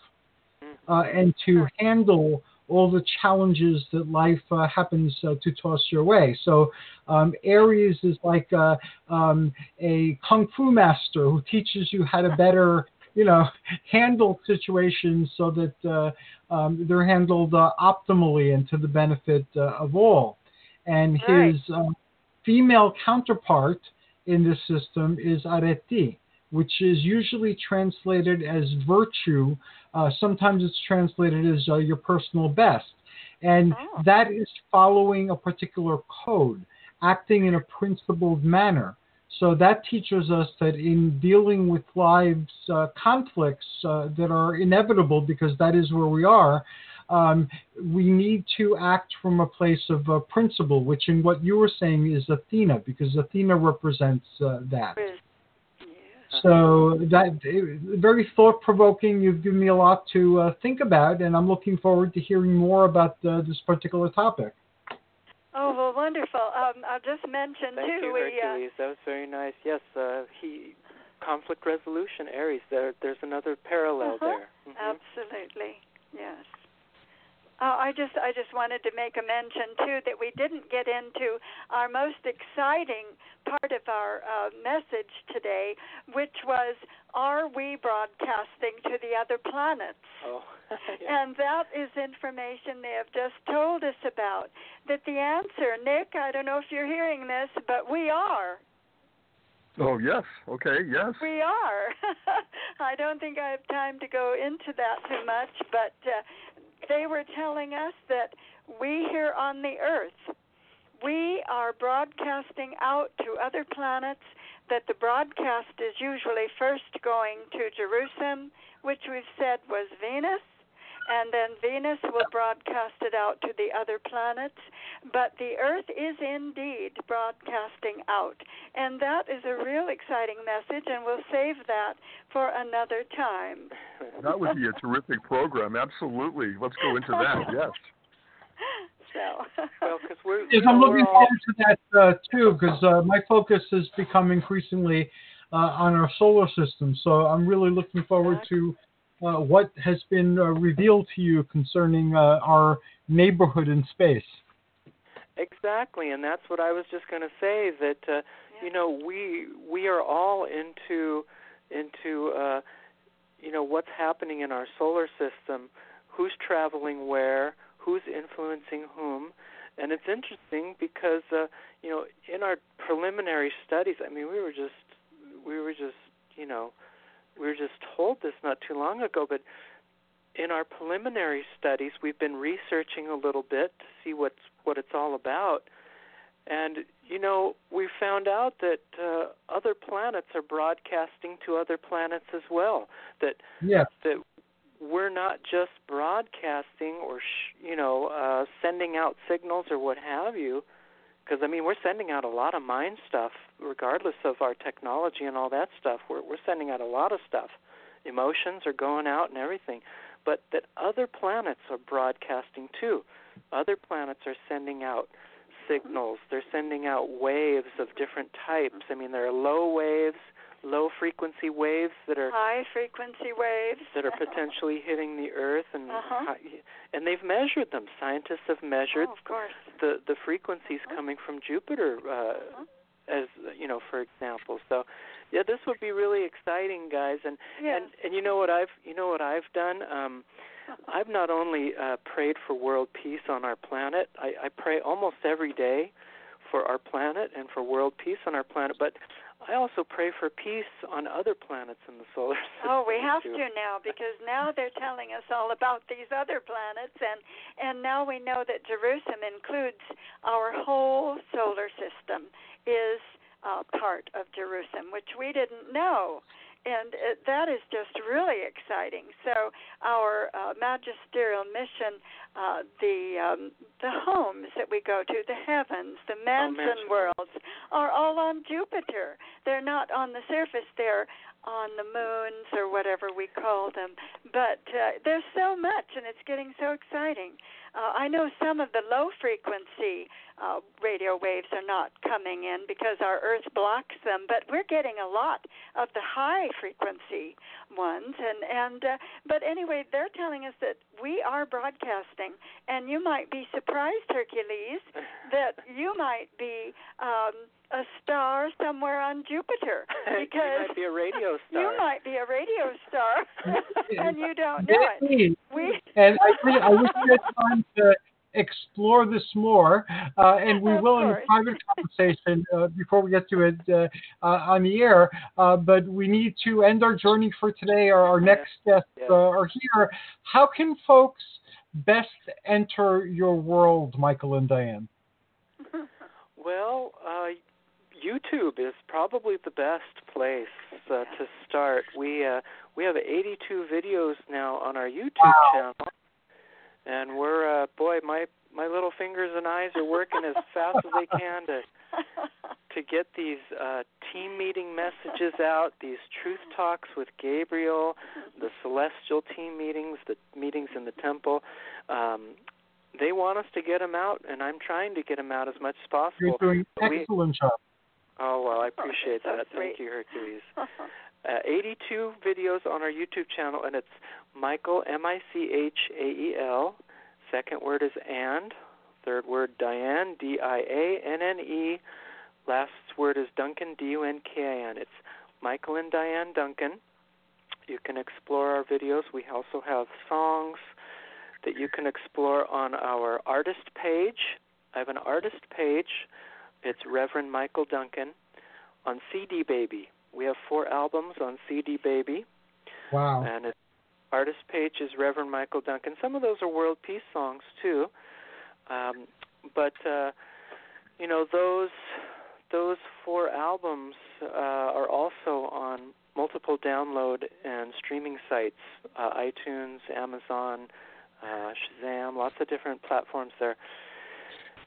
uh, and to handle all the challenges that life uh, happens uh, to toss your way. So um, Ares is like a, um, a kung fu master who teaches you how to (laughs) better you know, handle situations so that uh, um, they're handled uh, optimally and to the benefit uh, of all. And his right. Um, female counterpart in this system is arete, which is usually translated as virtue. Uh, sometimes it's translated as uh, your personal best. And oh. that is following a particular code, acting in a principled manner. So that teaches us that in dealing with life's uh, conflicts uh, that are inevitable, because that is where we are, um, we need to act from a place of uh, principle, which in what you were saying is Athena, because Athena represents uh, that. So that very thought provoking. You've given me a lot to uh, think about, and I'm looking forward to hearing more about uh, this particular topic. Oh well, wonderful. Um, I'll just mention Thank too. You, we, Hercules. Uh, that was very nice. Yes, uh, he conflict resolution Ares. There, there's another parallel uh-huh. there. Mm-hmm. Absolutely. Yes. Uh, I just I just wanted to make a mention too that we didn't get into our most exciting part of our uh, message today, which was are we broadcasting to the other planets? Oh, (laughs) yeah. And that is information they have just told us about. That the answer, Nick, I don't know if you're hearing this, but we are. Oh yes, okay, yes. We are. (laughs) I don't think I have time to go into that too much, but uh, they were telling us that we here on the earth, we are broadcasting out to other planets, that the broadcast is usually first going to Jerusem, which we've said was Venus, and then Venus will broadcast it out to the other planets. But the Earth is indeed broadcasting out. And that is a real exciting message, and we'll save that for another time. That would be a terrific program. Absolutely. Let's go into that. (laughs) Yes. So. well, because we're, yes, I'm looking forward to that uh, too, because uh, my focus has become increasingly uh, on our solar system. So I'm really looking forward to uh, what has been uh, revealed to you concerning uh, our neighborhood in space. Exactly, and that's what I was just going to say. That uh, yeah. you know we we are all into into uh, you know what's happening in our solar system, who's traveling where, who's influencing whom, and it's interesting because uh, you know in our preliminary studies, I mean we were just we were just you know we were just told this not too long ago, but in our preliminary studies, we've been researching a little bit to see what's what it's all about, and you know we found out that uh, other planets are broadcasting to other planets as well. That yeah. that we're not just broadcasting or sh- you know uh, sending out signals or what have you, because I mean we're sending out a lot of mind stuff, regardless of our technology and all that stuff. We're we're sending out a lot of stuff. Emotions are going out and everything, but that other planets are broadcasting too. Other planets are sending out signals. They're sending out waves of different types. I mean, there are low waves, low frequency waves that are high frequency waves that are potentially hitting the earth and Uh-huh. high, and they've measured them scientists have measured oh, of course. the the frequencies coming from Jupiter uh Uh-huh. as you know for example so yeah this would be really exciting guys and Yes. and and you know what I've you know what I've done um I've not only uh prayed for world peace on our planet I I pray almost every day for our planet and for world peace on our planet but I also pray for peace on other planets in the solar (laughs) system Oh, we have too. to now because now they're telling us all about these other planets and and now we know that Jerusem includes our whole solar system is uh, part of Jerusem, which we didn't know. And uh, that is just really exciting. So our uh, magisterial mission, uh, the um, the homes that we go to, the heavens, the mansion mansion. worlds, are all on Jupiter. They're not on the surface. They're on the moons or whatever we call them. But uh, there's so much, and it's getting so exciting. Uh, I know some of the low frequency uh, radio waves are not coming in because our Earth blocks them, but we're getting a lot of the high frequency ones. And and uh, but anyway, they're telling us that we are broadcasting, and you might be surprised, Hercules, that you might be. Um, a star somewhere on Jupiter (laughs) you because (laughs) might be a radio star you might (laughs) be a radio star and you don't know it. We And I, think, I wish we had time to explore this more, uh, and we Of will in a private conversation uh, before we get to it uh, uh, on the air. Uh, but we need to end our journey for today. Our, our next guests Yes. uh, are here. How can folks best enter your world, Michael and Dianne? Well, uh, YouTube is probably the best place uh, to start. We uh, we have 82 videos now on our YouTube Wow. channel, and we're uh, boy, my my little fingers and eyes are working as fast as they can to to get these uh, team meeting messages out, these truth talks with Gabriel, the celestial team meetings, the meetings in the temple. Um, they want us to get them out, and I'm trying to get them out as much as possible. You're doing We- excellent job. Oh well, I appreciate so that. sweet. Thank you, Hercules. (laughs) Uh, 82 videos on our YouTube channel, and it's Michael M I C H A E L. Second word is and. Third word Dianne D I A N N E. Last word is Dunkin D U N K I N. It's Michael and Dianne Dunkin. You can explore our videos. We also have songs that you can explore on our artist page. I have an artist page. It's Reverend Michael Dunkin on CD Baby. We have four albums on CD Baby, Wow. and its artist page is Reverend Michael Dunkin. Some of those are world peace songs too, um, but uh, you know those those four albums uh, are also on multiple download and streaming sites, uh, iTunes, Amazon, uh, Shazam, lots of different platforms there.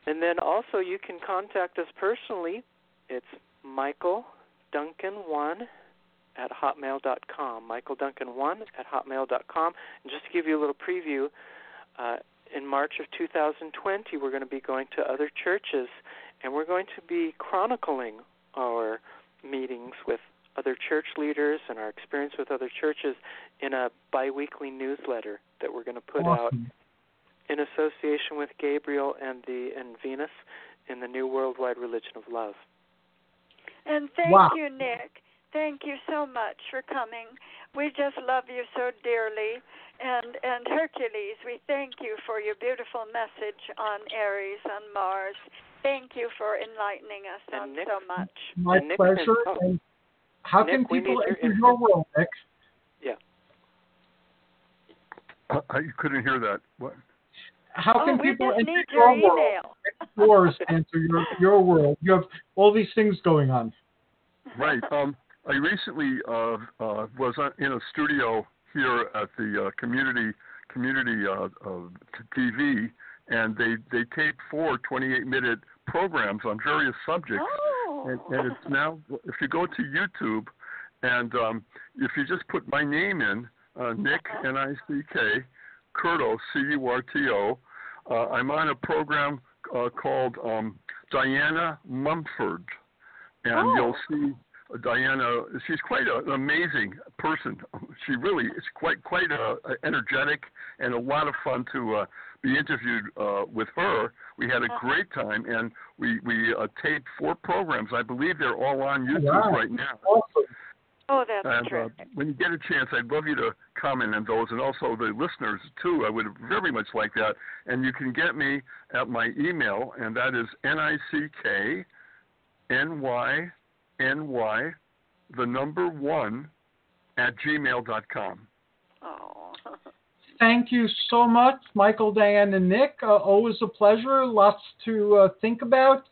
And then also you can contact us personally. It's Michael Dunkin1 at hotmail.com. Michael Dunkin1 at hotmail.com. And just to give you a little preview, uh, in March of 2020, we're going to be going to other churches and we're going to be chronicling our meetings with other church leaders and our experience with other churches in a biweekly newsletter that we're going to put out awesome. In association with Gabriel and the and Venus in the New Worldwide Religion of Love. And thank Wow. you, Nick. Thank you so much for coming. We just love you so dearly. And and Hercules, we thank you for your beautiful message on Ares, on Mars. Thank you for enlightening us And on Nick- so much. My And pleasure. said- And how Nick, can people need your enter your world, Nick? Uh, I couldn't hear that. What? How oh, can we people just enter need your your world? email. Yours enter your your world. You have all these things going on. Right. Um, I recently uh, uh, was in a studio here at the uh, community community uh, uh, TV, and they they tape four 28 minute programs on various subjects. Oh. and, and it's now if you go to YouTube and um, if you just put my name in, uh, Nick N I C K, Curto C U R T O, uh, I'm on a program uh, called um, Diana Mumford, and Oh. you'll see Diana, she's quite a, an amazing person. (laughs) She really is quite quite uh, energetic and a lot of fun to uh, be interviewed uh, with her. We had a great time, and we we uh, taped four programs. I believe they're all on YouTube Wow. right now. Awesome. Oh, that's And uh, when you get a chance, I'd love you to comment on those, and also the listeners too. I would very much like that. And you can get me at my email, and that is n i c k n y n y the number one at gmail dot com. Oh. (laughs) Thank you so much, Michael, Dianne, and Nick. Uh, always a pleasure. Lots to uh, think about.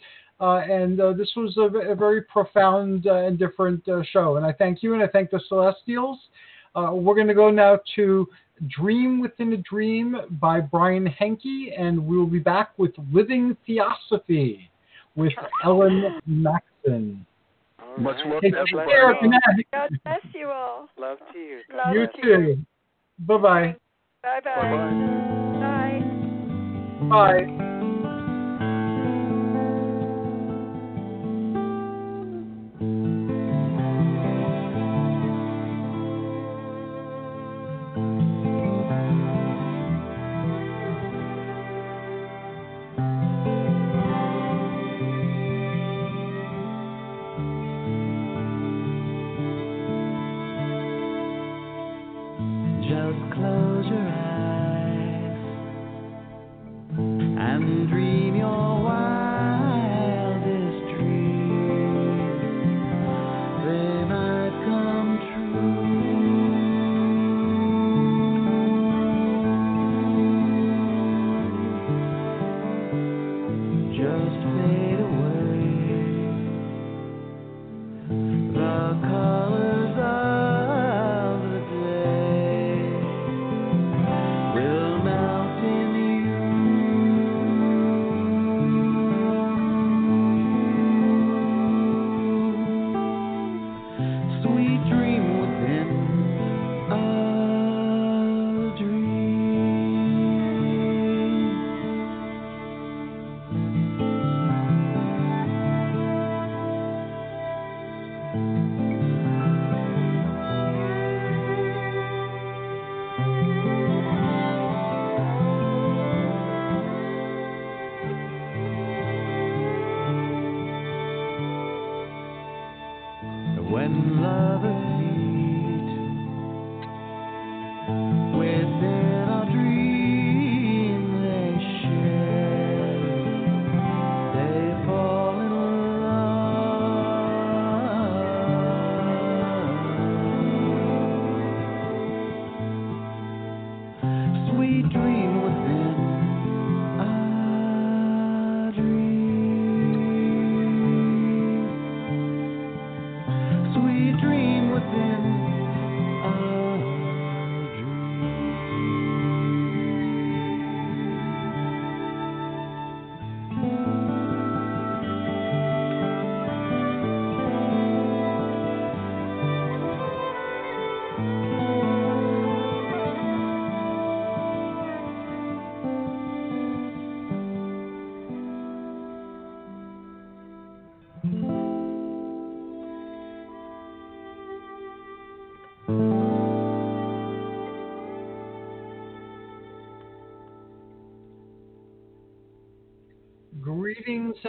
Uh, and uh, this was a, a very profound uh, and different uh, show. And I thank you and I thank the Celestials. Uh, we're going to go now to Dream Within a Dream by Brian Henke, and we'll be back with Living Theosophy with (laughs) Ellen Maxson. All Much love Take to everybody. care. God bless you all. Love to you. Love You to you. too. Bye-bye. Bye bye. Bye-bye. Bye. Bye.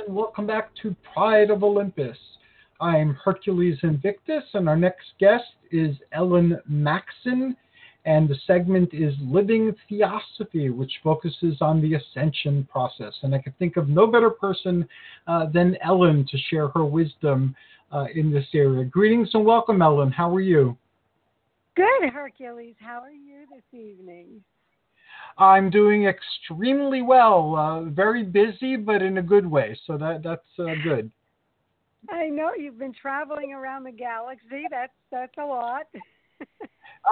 And welcome back to Pride of Olympus. I'm Hercules Invictus, and our next guest is Ellen Maxson, and the segment is Living Theosophy, which focuses on the ascension process. And I could think of no better person uh, than Ellen to share her wisdom uh, in this area. Greetings and welcome, Ellen. How are you? Good, Hercules. How are you this evening? I'm doing extremely well. Uh, very busy, but in a good way. So that that's uh, good. (laughs) I know you've been traveling around the galaxy. That's that's a lot. (laughs)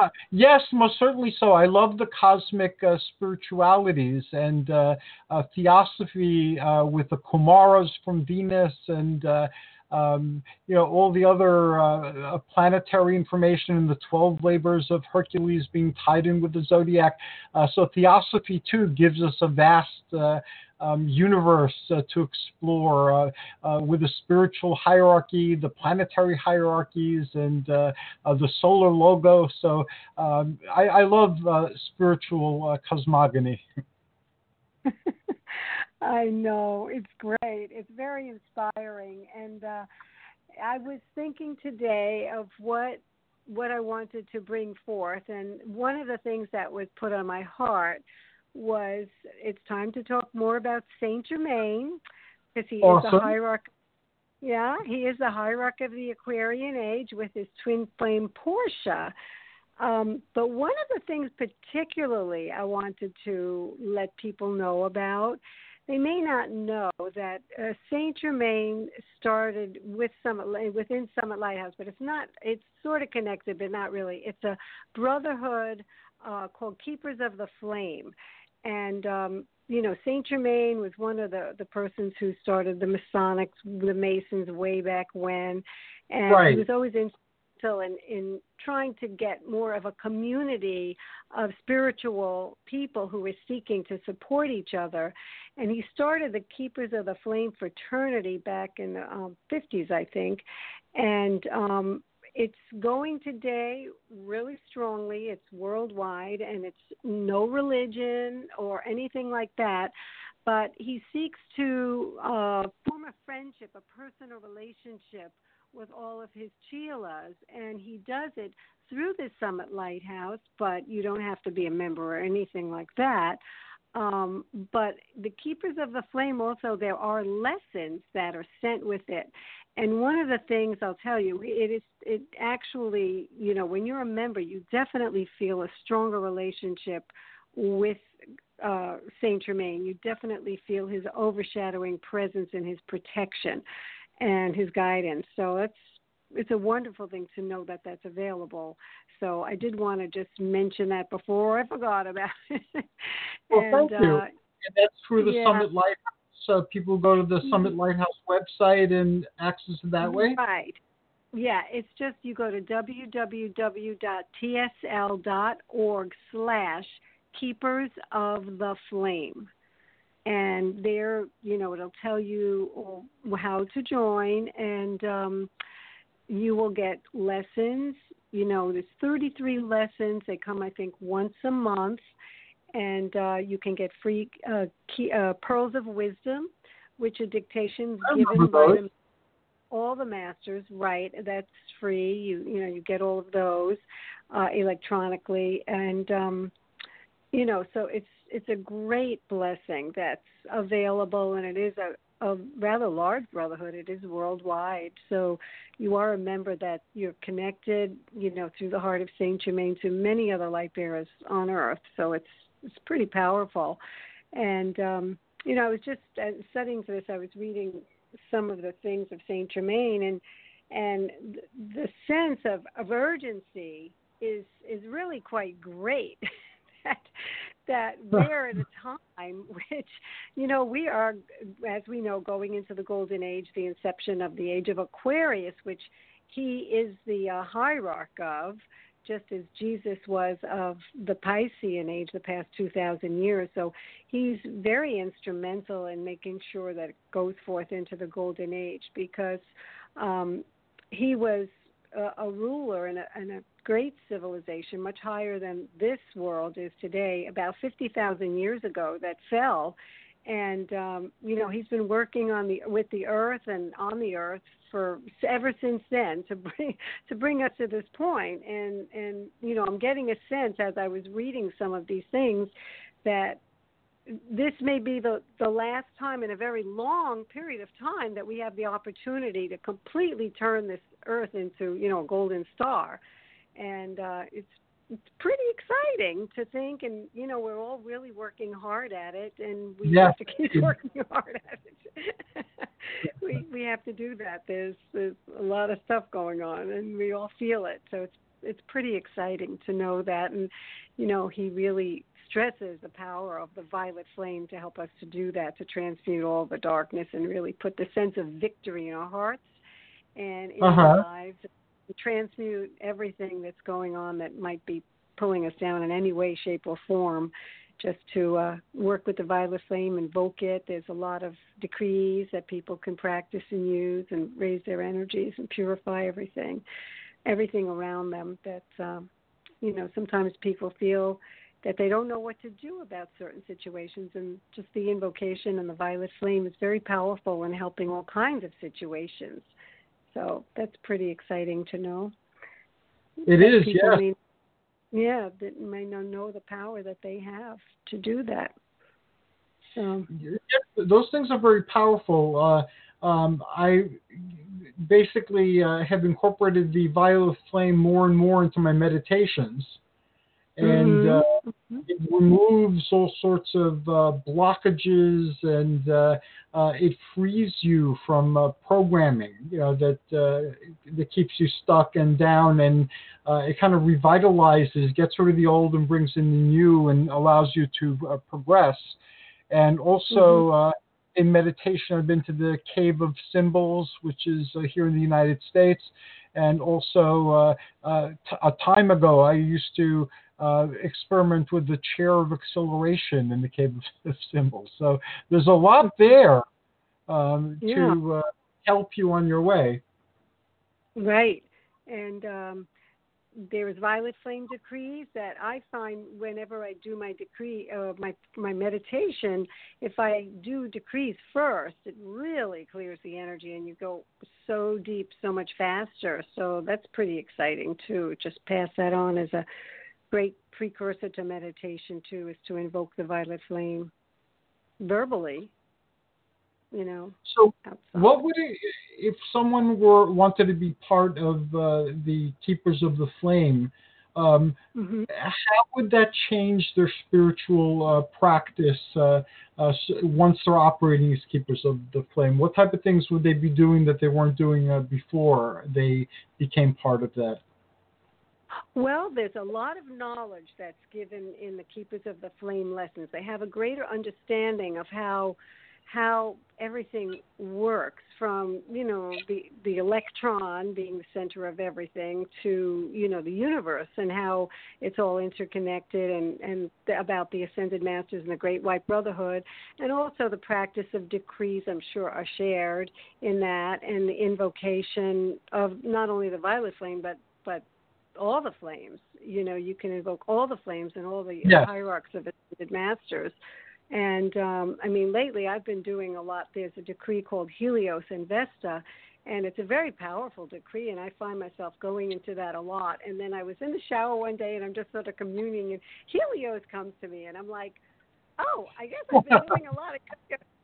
Uh, yes, most certainly so. I love the cosmic uh, spiritualities and uh, uh, theosophy uh, with the Kumaras from Venus and uh, um, you know, all the other uh, planetary information and the 12 labors of Hercules being tied in with the zodiac. Uh, so Theosophy too gives us a vast uh, um, universe uh, to explore uh, uh, with the spiritual hierarchy, the planetary hierarchies, and the solar logo. So um, I, I, love spiritual cosmogony. (laughs) I know it's great. It's very inspiring, and I was thinking today of what what I wanted to bring forth, and one of the things that was put on my heart was it's time to talk more about Saint Germain because he awesome. is the hierarch. Yeah, he is the hierarch of the Aquarian age with his twin flame Portia. Um, but one of the things particularly I wanted to let people know about, they may not know that uh, Saint Germain started with Summit within Summit Lighthouse, but it's not. It's sort of connected, but not really. It's a brotherhood uh, called Keepers of the Flame, and um, you know Saint Germain was one of the the persons who started the Masonics, the Masons way back when, and right. he was always instrumental in in trying to get more of a community of spiritual people who were seeking to support each other. And he started the Keepers of the Flame fraternity back in the um, 50s, I think. And um, it's going today really strongly. It's worldwide and it's no religion or anything like that. But he seeks to uh, form a friendship, a personal relationship with all of his chelas, and he does it through the Summit Lighthouse. But you don't have to be a member or anything like that. Um, but the Keepers of the Flame also, there are lessons that are sent with it. And one of the things I'll tell you, it is it actually, you know, when you're a member, you definitely feel a stronger relationship with uh, Saint Germain. You definitely feel his overshadowing presence and his protection and his guidance. So it's it's a wonderful thing to know that that's available. So I did want to just mention that before I forgot about (laughs) it. well, and, thank you. Uh, and that's through the yeah. Summit Lighthouse so people go to the Mm-hmm. Summit Lighthouse website and access it that way? Right. Yeah, it's just you go to www.tsl.org slash keepers of the flame. And there, you know, it'll tell you how to join, and um, you will get lessons. You know, there's 33 lessons. They come, I think, once a month and uh, you can get free uh, key, uh, pearls of wisdom, which are dictations given by the, all the masters. Right, that's free. You you know you get all of those uh, electronically, and um, you know so it's it's a great blessing that's available, and it is a a rather large brotherhood. It is worldwide. So you are a member that you're connected, you know, through the heart of Saint Germain to many other light bearers on earth. So it's it's pretty powerful. And um, you know, I was just uh, studying for this. I was reading some of the things of Saint Germain, and and the sense of, of urgency is is really quite great. (laughs) that that (laughs) we're at a time which, you know, we are, as we know, going into the golden age, the inception of the age of Aquarius, which he is the uh, hierarch of just as Jesus was of the Piscean age the past 2,000 years. So he's very instrumental in making sure that it goes forth into the Golden Age because um, he was a, a ruler and a, in a great civilization, much higher than this world is today, about 50,000 years ago, that fell. And um, you know he's been working on the with the earth and on the earth for ever since then to bring (laughs) to bring us to this point. and and you know I'm getting a sense as I was reading some of these things that this may be the the last time in a very long period of time that we have the opportunity to completely turn this earth into you know a golden star and uh it's it's pretty exciting to think and you know we're all really working hard at it and we yeah. have to keep (laughs) working hard at it. (laughs) We we have to do that. There's there's a lot of stuff going on and we all feel it. So it's it's pretty exciting to know that. And you know he really stresses the power of the violet flame to help us to do that to transmute all the darkness and really put the sense of victory in our hearts and in Uh-huh. our lives, transmute everything that's going on that might be pulling us down in any way, shape, or form. Just to uh, work with the violet flame, invoke it. There's a lot of decrees that people can practice and use and raise their energies and purify everything, everything around them. That um, you know, sometimes people feel that they don't know what to do about certain situations, and just the invocation and the violet flame is very powerful in helping all kinds of situations. So that's pretty exciting to know. It That is, yeah. may- yeah, that may not know the power that they have to do that. So Yeah, those things are very powerful. Uh, um, I basically uh, have incorporated the violet flame more and more into my meditations, and uh, Mhm. it removes all sorts of uh, blockages and uh, it frees you from uh, programming, you know, that uh, that keeps you stuck and down, and uh, it kind of revitalizes, gets rid of the old and brings in the new, and allows you to uh, progress. And also uh, in meditation, I've been to the Cave of Symbols, which is uh, here in the United States, and also uh, uh, t- a time ago I used to uh, experiment with the chair of acceleration in the Cave of, (laughs) Symbols. So there's a lot there um, Yeah. to uh, help you on your way. Right. And um, there's violet flame decrees that I find whenever I do my decree, uh, my my meditation, if I do decrees first, it really clears the energy, and you go so deep, so much faster. So that's pretty exciting too. Just pass that on as a great precursor to meditation too, is to invoke the violet flame verbally. You know, So outside. What would it, if someone were wanted to be part of uh, the Keepers of the Flame? Um, Mhm. How would that change their spiritual uh, practice uh, uh, once they're operating as Keepers of the Flame? What type of things would they be doing that they weren't doing uh, before they became part of that? Well, there's a lot of knowledge that's given in the Keepers of the Flame lessons. They have a greater understanding of how how everything works from you know the the electron being the center of everything to you know the universe and how it's all interconnected and and the, about the ascended masters and the great white brotherhood and also the practice of decrees i'm sure are shared in that and the invocation of not only the violet flame but but all the flames. You know, you can invoke all the flames and all the Yes. hierarchs of ascended masters. And um, I mean, lately I've been doing a lot. There's a decree called Helios and Vesta, and it's a very powerful decree. And I find myself going into that a lot. And then I was in the shower one day, and I'm just sort of communing, and Helios comes to me, and I'm like, "Oh, I guess I've been doing a lot of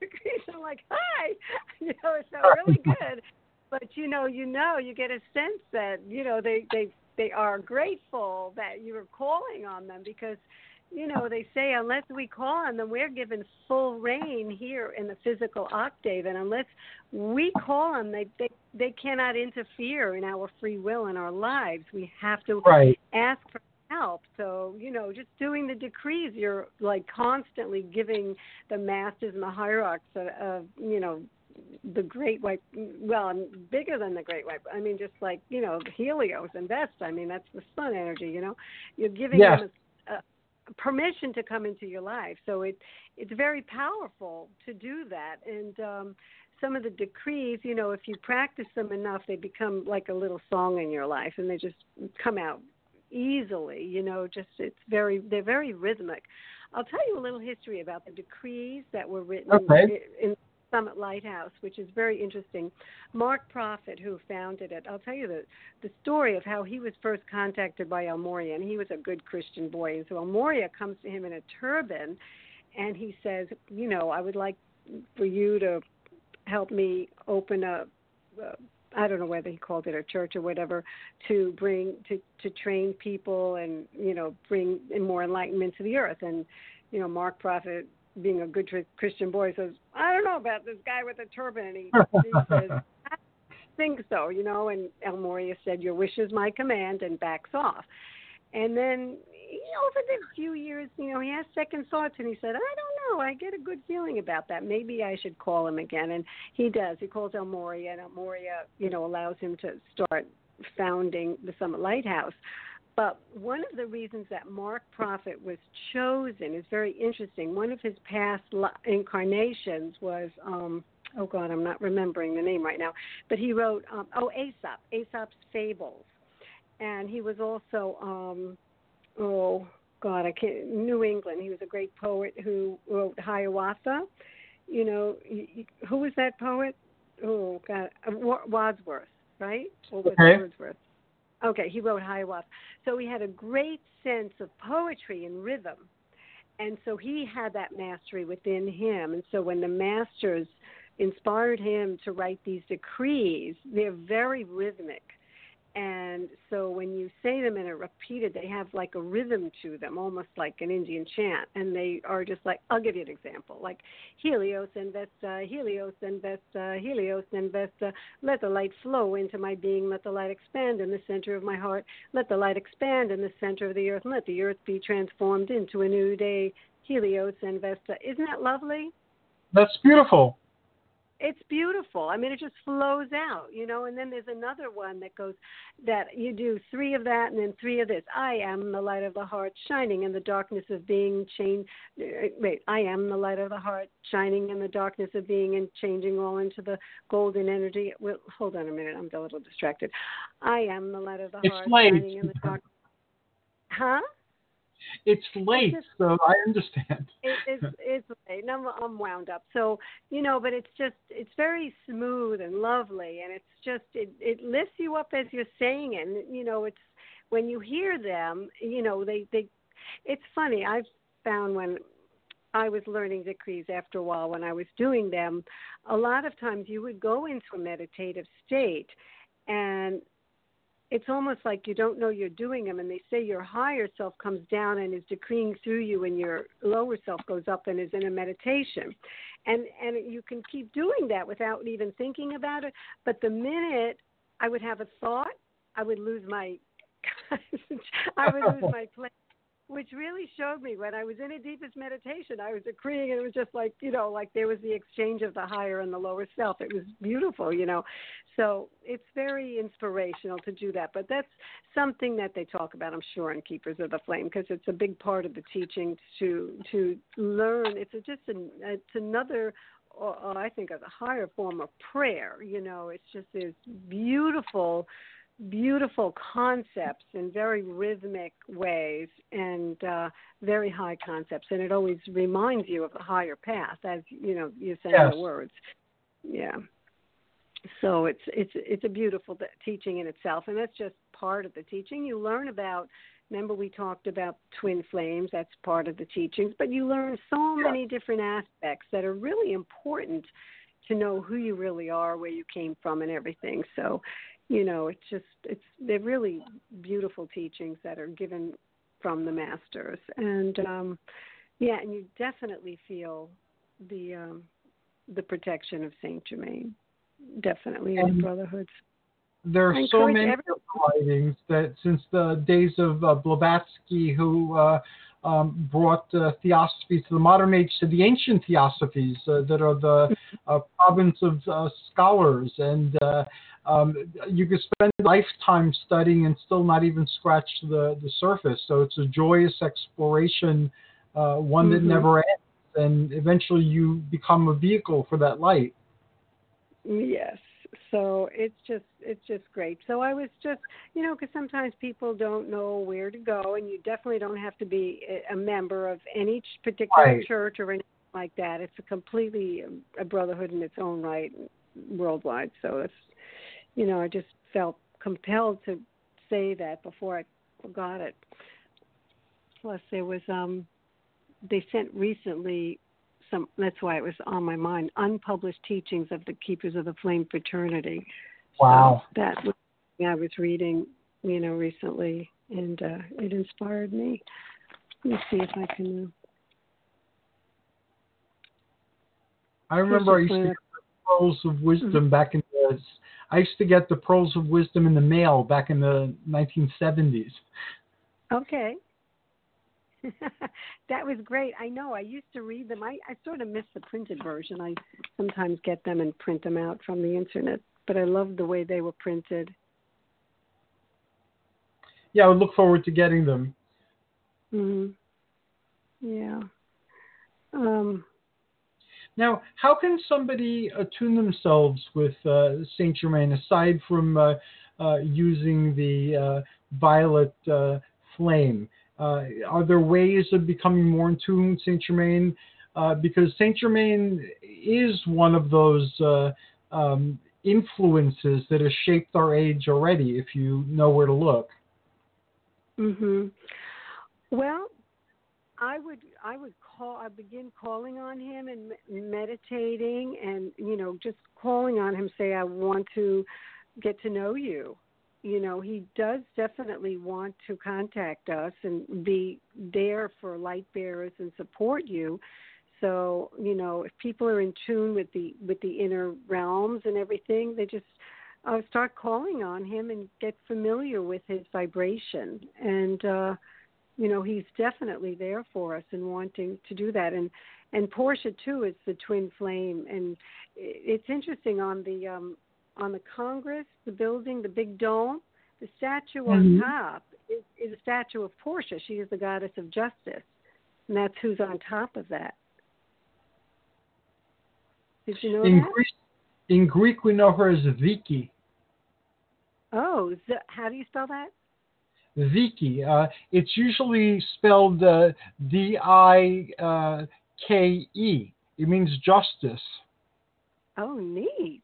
decrees." (laughs) I'm like, "Hi," (laughs) you know, it's so really good. But you know, you know, you get a sense that you know they they they are grateful that you are calling on them because you know they say unless we call on them we're given full reign here in the physical octave. And unless we call on them they they, they cannot interfere in our free will in our lives. We have to Right. ask for help. So you know just doing the decrees you're like constantly giving the masters and the hierarchs of, of you know the great white well bigger than the great white i mean just like you know helios and vesta i mean that's the sun energy you know? You're giving them a, a permission to come into your life. So it it's very powerful to do that. And um some of the decrees you know if you practice them enough they become like a little song in your life and they just come out easily you know just it's very they're very rhythmic. I'll tell you a little history about the decrees that were written Okay. in Summit Lighthouse, which is very interesting. Mark Prophet, who founded it, I'll tell you the the story of how he was first contacted by El Morya, and he was a good Christian boy. And so El Morya comes to him in a turban, and he says, you know, I would like for you to help me open a. Uh, I don't know whether he called it a church or whatever to bring to to train people and you know bring more enlightenment to the earth and you know Mark Prophet being a good Christian boy says, I don't know about this guy with a turban. And he, (laughs) he says, I think so, you know. And El Morya said, Your wish is my command, and backs off. And then, you know, over the few years, you know, he has second thoughts, and he said, I don't know. I get a good feeling about that. Maybe I should call him again. And he does. He calls El Morya, and El Morya, you know, allows him to start founding the Summit Lighthouse. But one of the reasons that Mark Prophet was chosen is very interesting. One of his past incarnations was, um, oh God, I'm not remembering the name right now, but he wrote, um, oh, Aesop, Aesop's Fables. And he was also, um, oh God, I can't, New England. He was a great poet who wrote Hiawatha. You know, who was that poet? Oh God, Wadsworth, right? Or was Okay. Wordsworth? Okay, he wrote Hiawatha. So he had a great sense of poetry and rhythm. And so he had that mastery within him. And so when the masters inspired him to write these decrees, they're very rhythmic. And so when you say them and are repeated, they have like a rhythm to them, almost like an Indian chant. And they are just like, I'll give you an example, like Helios and Vesta, Helios and Vesta, Helios and Vesta. Let the light flow into my being. Let the light expand in the center of my heart. Let the light expand in the center of the earth. And let the earth be transformed into a new day. Helios and Vesta. Isn't that lovely? That's beautiful. It's beautiful. I mean, it just flows out, you know. And then there's another one that goes that you do three of that and then three of this. I am the light of the heart, shining in the darkness of being. Change. uh, Wait, I am the light of the heart, shining in the darkness of being and changing all into the golden energy. Well, hold on a minute. I'm a little distracted. I am the light of the It's heart, late. shining in the dark. Huh? It's late, so I understand. (laughs) it, it's it's late and I'm, I'm wound up. So you know but it's just it's very smooth and lovely and it's just it it lifts you up as you're saying it. And you know it's when you hear them you know they they it's funny. I've found when i was learning decrees after a while when i was doing them a lot of times you would go into a meditative state and it's almost like you don't know you're doing them and they say your higher self comes down and is decreeing through you and your lower self goes up and is in a meditation. And and you can keep doing that without even thinking about it. But the minute i would have a thought i would lose my (laughs) i would lose (laughs) my place which really showed me when I was in a deepest meditation, I was decreeing, and it was just like, you know, like there was the exchange of the higher and the lower self. It was beautiful, you know. So it's very inspirational to do that. But that's something that they talk about, I'm sure, in Keepers of the Flame, because it's a big part of the teaching to to learn. It's a, just an, it's another or, or I think a higher form of prayer. You know, it's just this beautiful beautiful concepts in very rhythmic ways and uh, very high concepts, and it always reminds you of the higher path, as you know you say Yes. the words. Yeah. So it's it's it's a beautiful teaching in itself, and that's just part of the teaching. You learn about. Remember, we talked about twin flames. That's part of the teachings, but you learn so many different aspects that are really important to know who you really are, where you came from, and everything. So you know it's just it's they're really beautiful teachings that are given from the masters. And um yeah and you definitely feel the um the protection of saint germain definitely in the brotherhoods. There are so many everyone- writings that since the days of uh, Blavatsky, who uh, um, brought uh, theosophy to the modern age to the ancient theosophies uh, that are the uh, province of uh, scholars, and uh, um, you could spend a lifetime studying and still not even scratch the, the surface. So it's a joyous exploration, uh, one that Mhm. never ends, and eventually you become a vehicle for that light. Yes. So it's just it's just great. So I was just you know because sometimes people don't know where to go, and you definitely don't have to be a- a member of any particular Right. church or anything like that. It's a completely um, a brotherhood in its own right, worldwide. So it's you know I just felt compelled to say that before I forgot it. Plus there was um they sent recently some that's why it was on my mind unpublished teachings of the keepers of the flame fraternity Wow. so that was something i was reading you know recently and uh it inspired me let me see if i can uh, I remember I used to get the pearls of wisdom back in the. I used to get the pearls of wisdom in the mail back in the 1970s. okay (laughs) that was great. I know. I used to read them. I, I sort of miss the printed version. I sometimes get them and print them out from the internet, but I love the way they were printed. Yeah, I would look forward to getting them. hmm Yeah. Um, Now, how can somebody attune themselves with uh, Saint Germain aside from uh, uh, using the uh, violet uh, flame? Uh, are there ways of becoming more in tune with Saint Germain? Because Saint Germain is one of those um, influences that has shaped our age already, if you know where to look. Mm-hmm. Well, I would I would call I begin calling on him and meditating and you know just calling on him say I want to get to know you. You know, he does definitely want to contact us and be there for light bearers and support you. So, you know, if people are in tune with the with the inner realms and everything, they just uh, start calling on him and get familiar with his vibration. And uh, you know, he's definitely there for us and wanting to do that. And and Portia too is the twin flame. And it's interesting on the um, on the Congress, the building, the big dome, the statue Mhm. on top is, is a statue of Portia. She is the goddess of justice, and that's who's on top of that. Did you know In that? Greek, in Greek, we know her as Viki. Oh, Z- how do you spell that? Viki. Uh, it's usually spelled uh, D I uh, K E. It means justice. Oh, neat.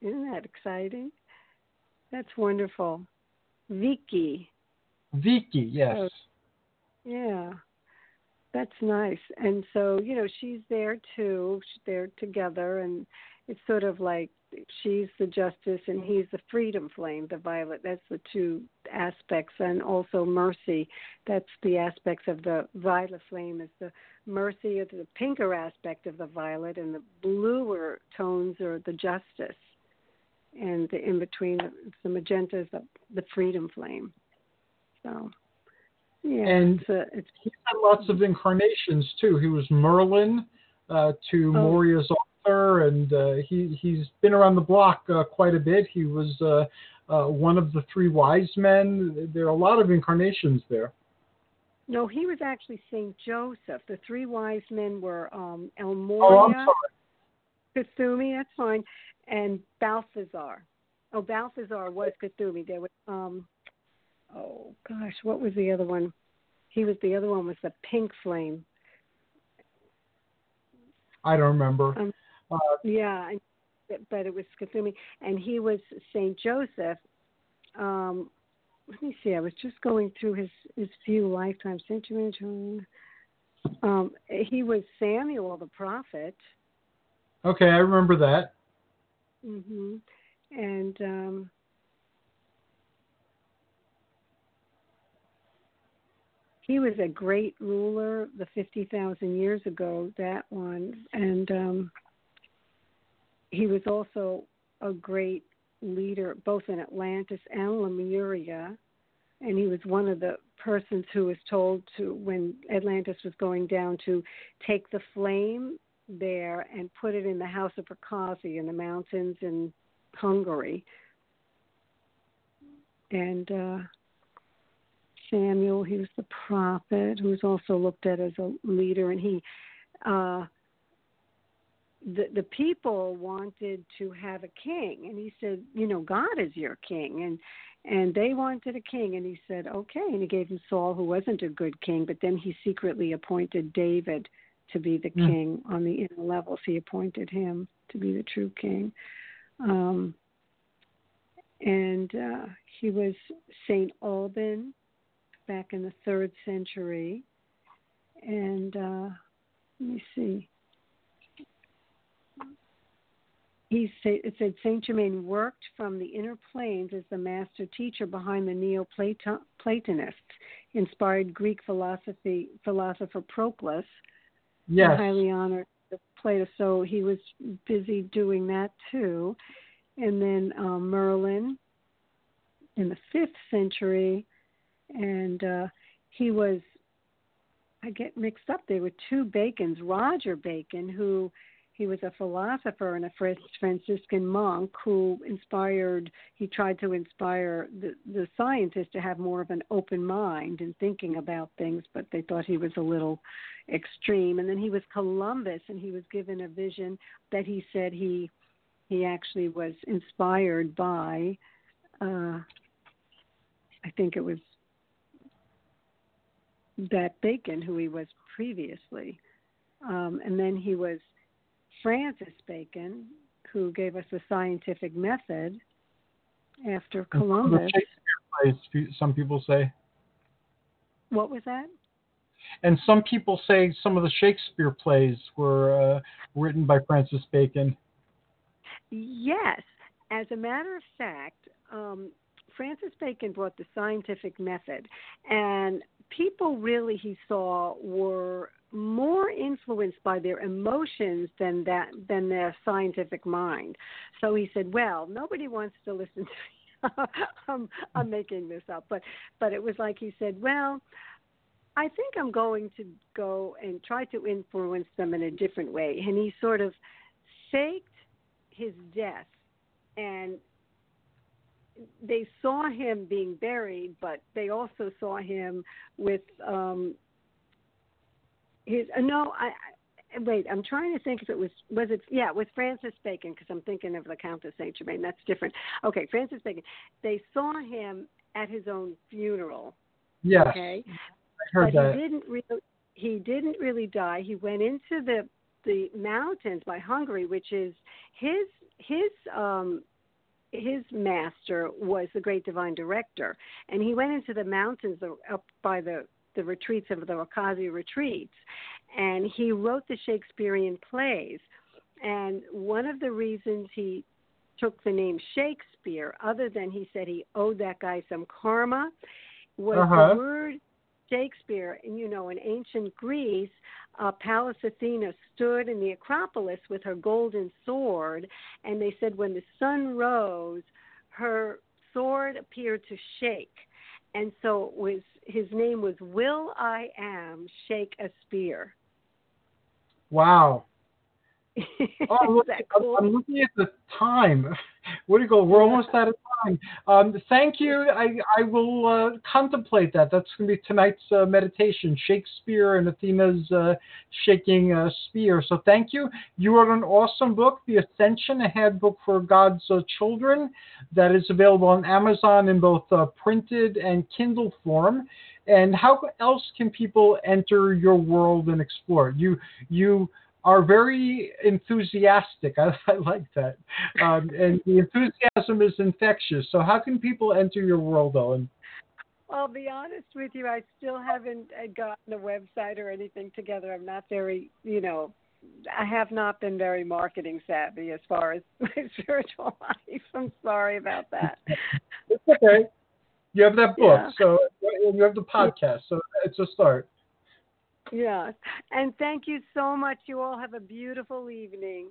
Isn't that exciting? That's wonderful. Vicky. Viki, yes. Oh. Yeah. That's nice. And so, you know, she's there too. They're together and it's sort of like she's the justice and he's the freedom flame, the violet. That's the two aspects. And also mercy. That's the aspects of the violet flame is the mercy of the pinker aspect of the violet and the bluer tones are the justice. And the in between the magenta is the, the freedom flame. So yeah, And it's, a, it's He had lots of incarnations too. He was Merlin uh, to Oh. Morya's Arthur, and uh, he he's been around the block uh, quite a bit. He was uh, uh, one of the three wise men. There are a lot of incarnations there. No, he was actually Saint Joseph. The three wise men were um, Oh, El Morya, sorry. Kuthumi, that's fine, and Balthazar. Oh, Balthazar was Kuthumi. There was um, oh gosh, what was the other one? He was the other one was the pink flame. I don't remember. Um, Uh, Yeah, but it was Kuthumi, and he was Saint Joseph. Um, let me see. I was just going through his his few lifetimes. Saint Joseph. Um, he was Samuel the prophet. okay, I remember that. hmm And um, he was a great ruler the 50,000 years ago, that one. And um, he was also a great leader both in Atlantis and Lemuria. And he was one of the persons who was told to, when Atlantis was going down, to take the flame there and put it in the house of Rakoczy in the mountains in Hungary. And uh, Samuel, he was the prophet who was also looked at as a leader, and he, uh, the the people wanted to have a king, and he said, you know, God is your king, and and they wanted a king, and he said, okay, and he gave him Saul, who wasn't a good king, but then he secretly appointed David to be the Hmm. king on the inner levels. He appointed him to be the true king. Um, and uh, he was Saint Alban back in the third century. And uh, let me see. He said, it said Saint Germain worked from the inner planes as the master teacher behind the Neoplatonists, inspired Greek philosophy philosopher Proclus, Yes. highly honored the Plato. So he was busy doing that too. And then um, Merlin in the fifth century, and uh, he was I get mixed up. There were two Bacons. Roger Bacon, who he was a philosopher and a Franciscan monk who inspired. He tried to inspire the the scientists to have more of an open mind in thinking about things, but they thought he was a little extreme. And then he was Columbus, and he was given a vision that he said he he actually was inspired by. Uh, I think it was that Bacon, who he was previously. Um, and then he was Francis Bacon, who gave us the scientific method after Columbus. Some people say. What was that? And some people say some of the Shakespeare plays were uh, written by Francis Bacon. Yes. As a matter of fact, um, Francis Bacon brought the scientific method, and people really he saw were more influenced by their emotions than that than their scientific mind. So he said, "Well, nobody wants to listen to me. (laughs) I'm, I'm making this up, but but it was like he said, "Well, I think I'm going to go and try to influence them in a different way." And he sort of faked his death and they saw him being buried, but they also saw him with um his. Uh, no, I, I wait. I'm trying to think if it was was it yeah with Francis Bacon because I'm thinking of the Count of Saint Germain. That's different. Okay, Francis Bacon. They saw him at his own funeral. Yes, okay, I heard but that. he didn't really he didn't really die. He went into the the mountains by Hungary, which is his his um his master was the great divine director, and he went into the mountains up by the the retreats of the Rakoczy retreats, and he wrote the Shakespearean plays. And one of the reasons he took the name Shakespeare, other than he said he owed that guy some karma, was Uh-huh. the word Shakespeare. And you know, in ancient Greece, uh, Pallas Athena stood in the Acropolis with her golden sword, and they said when the sun rose, her sword appeared to shake. And so was his name was Will I Am Shake a Spear. Wow. Oh, I'm looking, cool? I'm looking at the time. (laughs) Where do you go? We're almost out of time. Um, thank you. I, I will uh, contemplate that. That's going to be tonight's uh, meditation Shakespeare and Athena's uh, shaking uh, spear. So thank you. You wrote an awesome book, The Ascension, a handbook for God's uh, children, that is available on Amazon in both uh, printed and Kindle form. And how else can people enter your world and explore? You you are very enthusiastic. (laughs) I, I like that. Um, and the enthusiasm is infectious. So, how can people enter your world, Owen? I'll be honest with you. I still haven't uh, gotten a website or anything together. I'm not very, you know, I have not been very marketing savvy as far as (laughs) my spiritual life. I'm sorry about that. (laughs) It's okay. You have that book, Yeah. so you have the podcast, so it's a start. Yeah. And thank you so much. You all have a beautiful evening.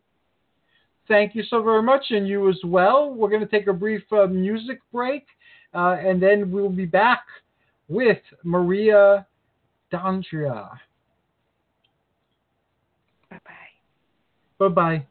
Thank you so very much, and you as well. We're going to take a brief uh, music break, uh, and then we'll be back with Maria D'Andrea. Bye bye. Bye bye.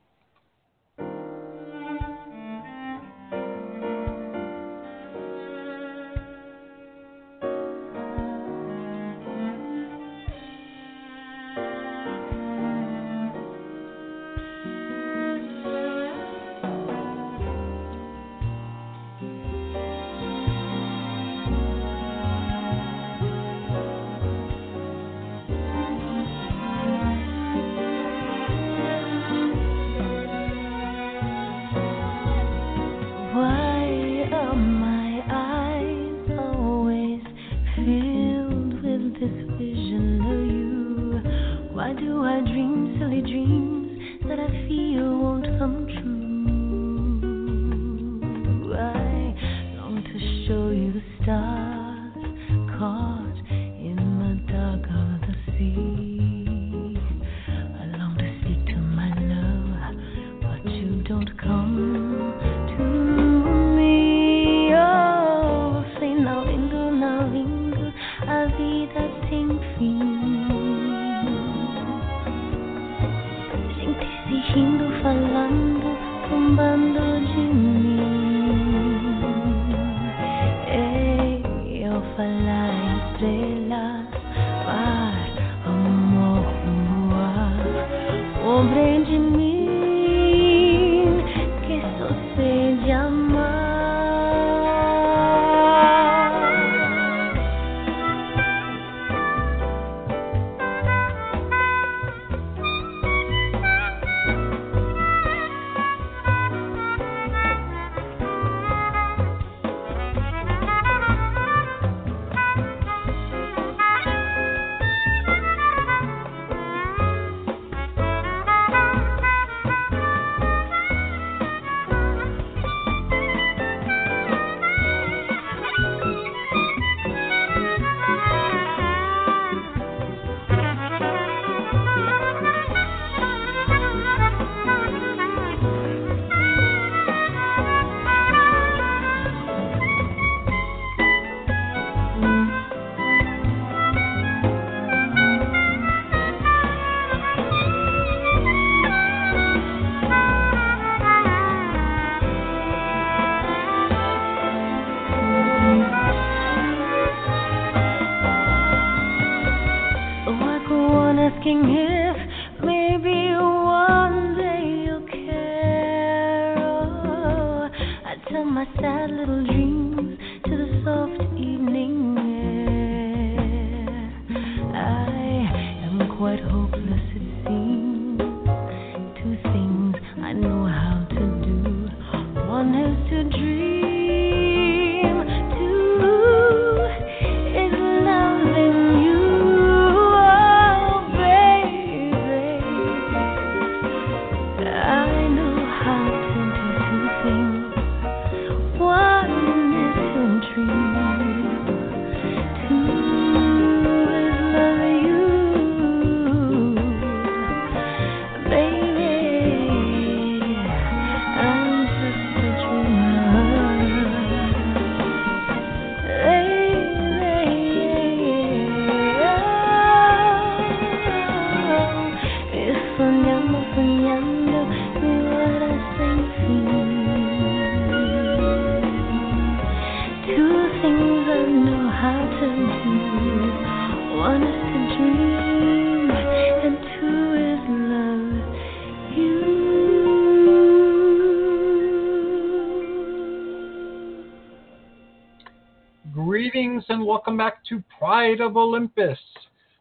Of Olympus.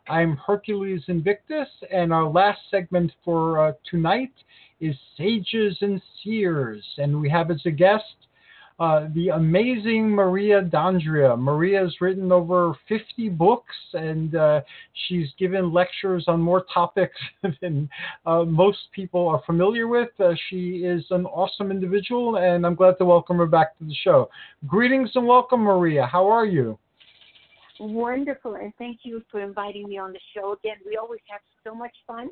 I'm Hercules Invictus, and our last segment for uh, tonight is Sages and Seers. And we have as a guest uh, the amazing Maria D'Andrea. Maria has written over 50 books, and uh, she's given lectures on more topics (laughs) than uh, most people are familiar with. Uh, she is an awesome individual, and I'm glad to welcome her back to the show. Greetings and welcome, Maria. How are you? Wonderful, and thank you for inviting me on the show again. We always have so much fun,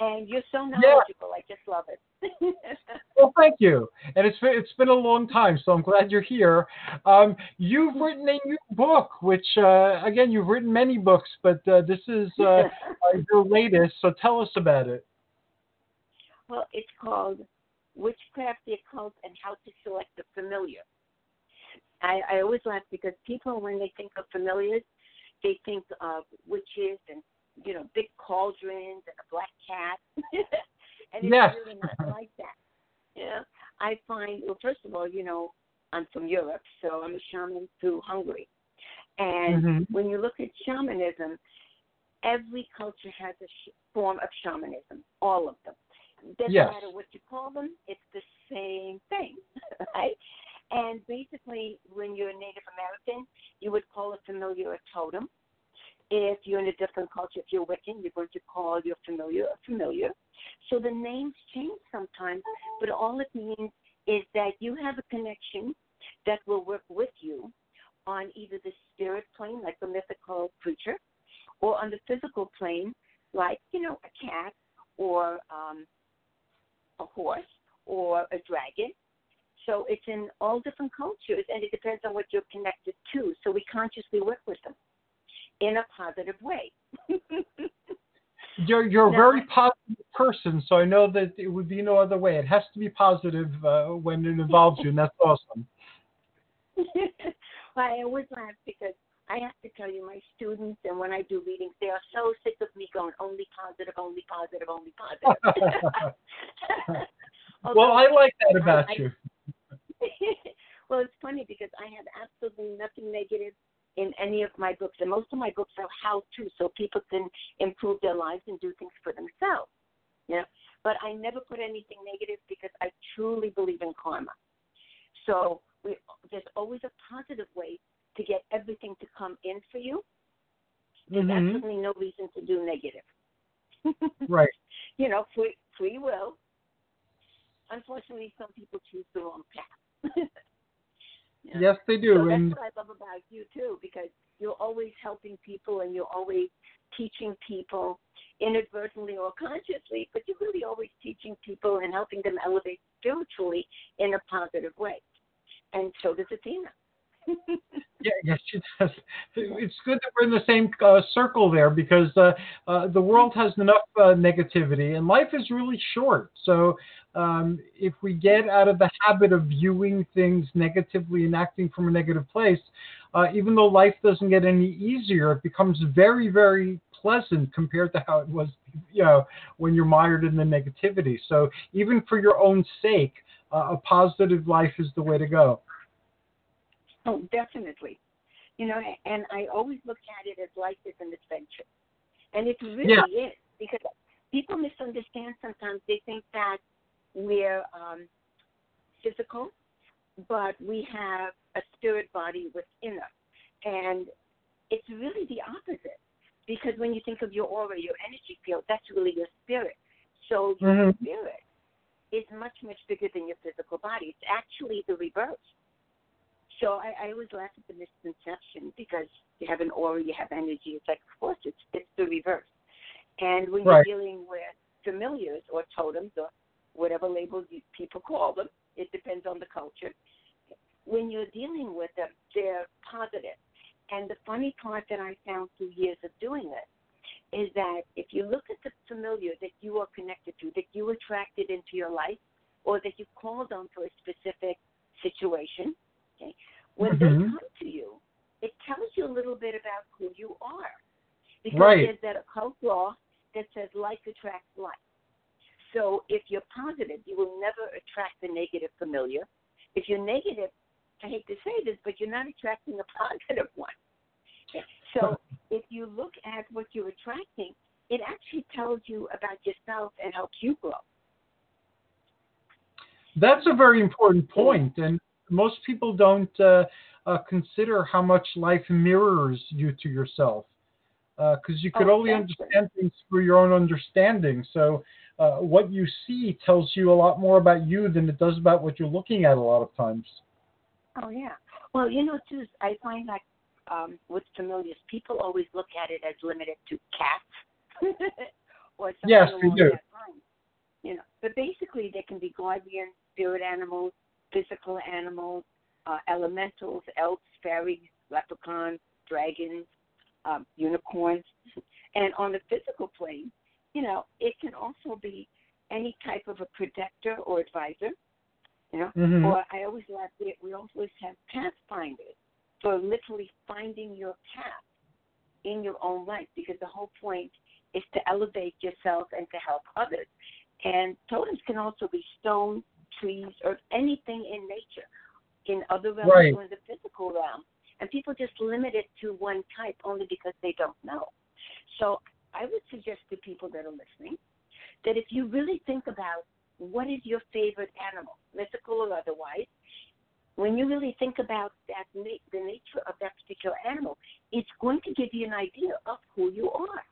and you're so knowledgeable. I just love it. (laughs) Well, thank you. And it's been, it's been a long time, so I'm glad you're here. Um, you've written a new book, which, uh, again, you've written many books, but uh, this is uh, (laughs) uh, your latest. So tell us about it. well, it's called Witchcraft, the Occult, and How to Select the Familiar. I, I always laugh because people, when they think of familiars, they think of witches and you know big cauldrons and a black cat, (laughs) and it's Yes. really not like that. Yeah, I find well, first of all, you know, I'm from Europe, so I'm a shaman through Hungary, and Mhm. when you look at shamanism, every culture has a sh- form of shamanism, all of them. Doesn't Yes. matter what you call them, it's the same thing, (laughs) right? And basically, when you're a Native American, you would call a familiar a totem. If you're in a different culture, if you're Wiccan, you're going to call your familiar a familiar. So the names change sometimes, but all it means is that you have a connection that will work with you on either the spirit plane, like the mythical creature, or on the physical plane, like, you know, a cat or um, a horse or a dragon. So it's in all different cultures, and it depends on what you're connected to. So we consciously work with them in a positive way. You're you're a very positive person, so I know that it would be no other way. It has to be positive uh, when it involves you, and that's awesome. (laughs) I always laugh because I have to tell you, my students and when I do readings, they are so sick of me going only positive, only positive, only positive. (laughs) (laughs) well, I like that about I, you. (laughs) well, it's funny because I have absolutely nothing negative in any of my books, and most of my books are how to, so people can improve their lives and do things for themselves. You know, but I never put anything negative because I truly believe in karma. So we, there's always a positive way to get everything to come in for you. There's Mhm. absolutely no reason to do negative. (laughs) Right. You know, free free will. Unfortunately, some people choose the wrong path. (laughs) Know? Yes, they do. So and that's what I love about you too, because you're always helping people and you're always teaching people inadvertently or consciously, but you're really always teaching people and helping them elevate spiritually in a positive way. And so does Athena. (laughs) Yeah, yes, she does. It's good that we're in the same uh, circle there because uh, uh, the world has enough uh, negativity and life is really short. So um, if we get out of the habit of viewing things negatively and acting from a negative place, uh, even though life doesn't get any easier, it becomes very, very pleasant compared to how it was, you know, when you're mired in the negativity. So even for your own sake, uh, a positive life is the way to go. Oh, definitely. You know, and I always look at it as life is an adventure. And it really Yeah. is because people misunderstand sometimes. They think that we're um, physical, but we have a spirit body within us. And it's really the opposite. Because when you think of your aura, your energy field, that's really your spirit. So your Mhm. spirit is much, much bigger than your physical body. It's actually the reverse. So I, I always laugh at the misconception because you have an aura, you have energy. It's like, of course, it's it's the reverse. And when Right. you're dealing with familiars or totems or whatever labels you, people call them, it depends on the culture. When you're dealing with them, they're positive. And the funny part that I found through years of doing it is that if you look at the familiar that you are connected to, that you attracted into your life, or that you called on for a specific situation, okay, when they Mhm. come to you, it tells you a little bit about who you are. Because Right. there's that occult law that says like attracts like. So if you're positive, you will never attract the negative familiar. If you're negative, I hate to say this, but you're not attracting a (laughs) positive one. So if you look at what you're attracting, it actually tells you about yourself and helps you grow. That's a very important point, and most people don't uh, uh, consider how much life mirrors you to yourself, because you could Oh, only understand things through your own understanding. So, uh, what you see tells you a lot more about you than it does about what you're looking at a lot of times. Oh yeah. Well, you know, too, I find that um, with familiars, people always look at it as limited to cats (laughs) or Yes, we do. You know, but basically they can be guardian spirit animals, physical animals, uh, elementals, elves, fairies, leprechauns, dragons, um, unicorns, and on the physical plane, you know, it can also be any type of a protector or advisor. You know, Mhm. or I always laugh. We, we always have pathfinders for literally finding your path in your own life because the whole point is to elevate yourself and to help others. And totems can also be stone, trees, or anything in nature, in other realms Right. or in the physical realm. And people just limit it to one type only because they don't know. So I would suggest to people that are listening that if you really think about what is your favorite animal, mythical or otherwise, when you really think about that na- the nature of that particular animal, it's going to give you an idea of who you are.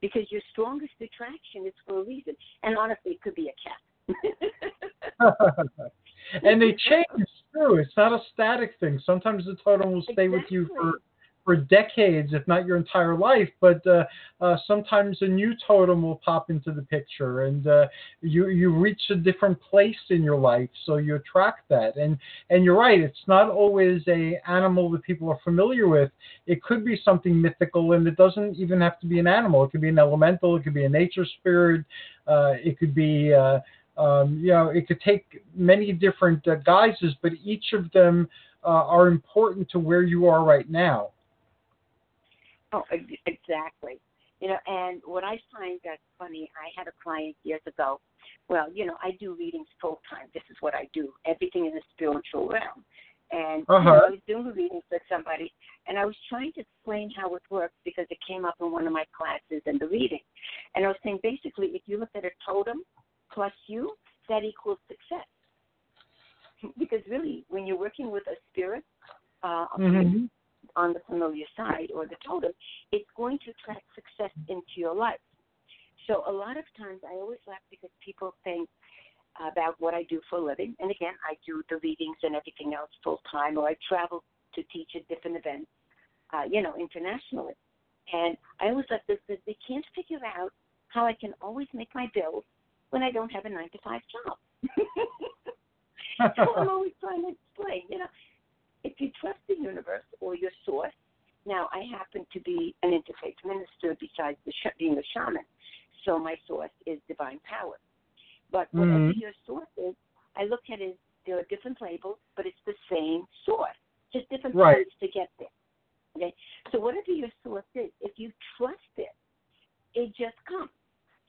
Because your strongest attraction is for a reason. And honestly, it could be a cat. (laughs) and they change too. It's not a static thing. Sometimes the totem will stay with you for for decades, if not your entire life. But uh, uh, sometimes a new totem will pop into the picture, and uh, you you reach a different place in your life, so you attract that. And and you're right. It's not always a animal that people are familiar with. It could be something mythical, and it doesn't even have to be an animal. It could be an elemental. It could be a nature spirit. Uh, it could be uh, um, you know, it could take many different uh, guises, but each of them are important to where you are right now. Oh, exactly. You know, and what I find that's funny, I had a client years ago. Well, you know, I do readings full time. This is what I do. Everything in the spiritual realm. And you know, Uh-huh. I was doing readings with somebody, and I was trying to explain how it works because it came up in one of my classes in the reading. And I was saying basically, if you look at a totem plus you, that equals success. (laughs) because really, when you're working with a spirit, uh, Mhm. On the familiar side or the totem, it's going to attract success into your life. So a lot of times I always laugh because people think about what I do for a living. And again, I do the readings and everything else full time, or I travel to teach at different events, uh, you know, internationally. And I always this that they can't figure out how I can always make my bills when I don't have a nine to five job. (laughs) so I'm always trying to explain, you know, if you trust the universe or your source, now I happen to be an interfaith minister besides the sh- being a shaman, so my source is divine power. But whatever Mhm. your source is, I look at it there are different labels, but it's the same source, just different Right. paths to get there. Okay, so whatever your source is, if you trust it, it just comes.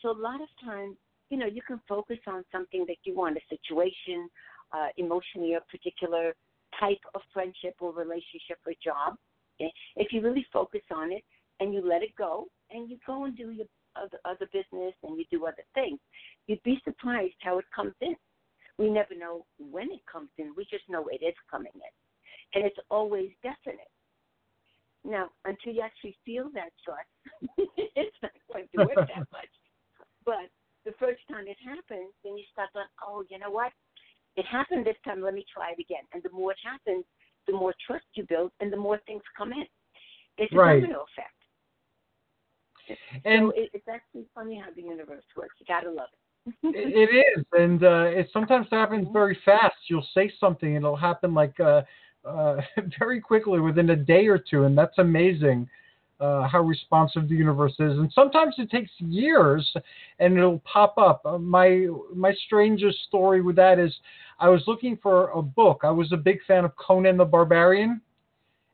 So a lot of times, you know, you can focus on something that you want, a situation, uh, emotionally, a particular type of friendship or relationship or job. Okay? If you really focus on it and you let it go and you go and do your other, other business and you do other things, you'd be surprised how it comes in. We never know when it comes in. We just know it is coming in. And it's always definite. Now, until you actually feel that trust, (laughs) it's not going to work that much. But the first time it happens, then you start going, oh, you know what? It happened this time. Let me try it again. And the more it happens, the more trust you build, and the more things come in. It's a Right. domino effect. And so it, it's actually funny how the universe works. You gotta love it. it it is, and uh, it sometimes happens very fast. You'll say something, and it'll happen like uh, uh, (laughs) very quickly within a day or two, and that's amazing. Uh, how responsive the universe is, and sometimes it takes years, and it'll pop up. Uh, my my strangest story with that is, I was looking for a book. I was a big fan of Conan the Barbarian,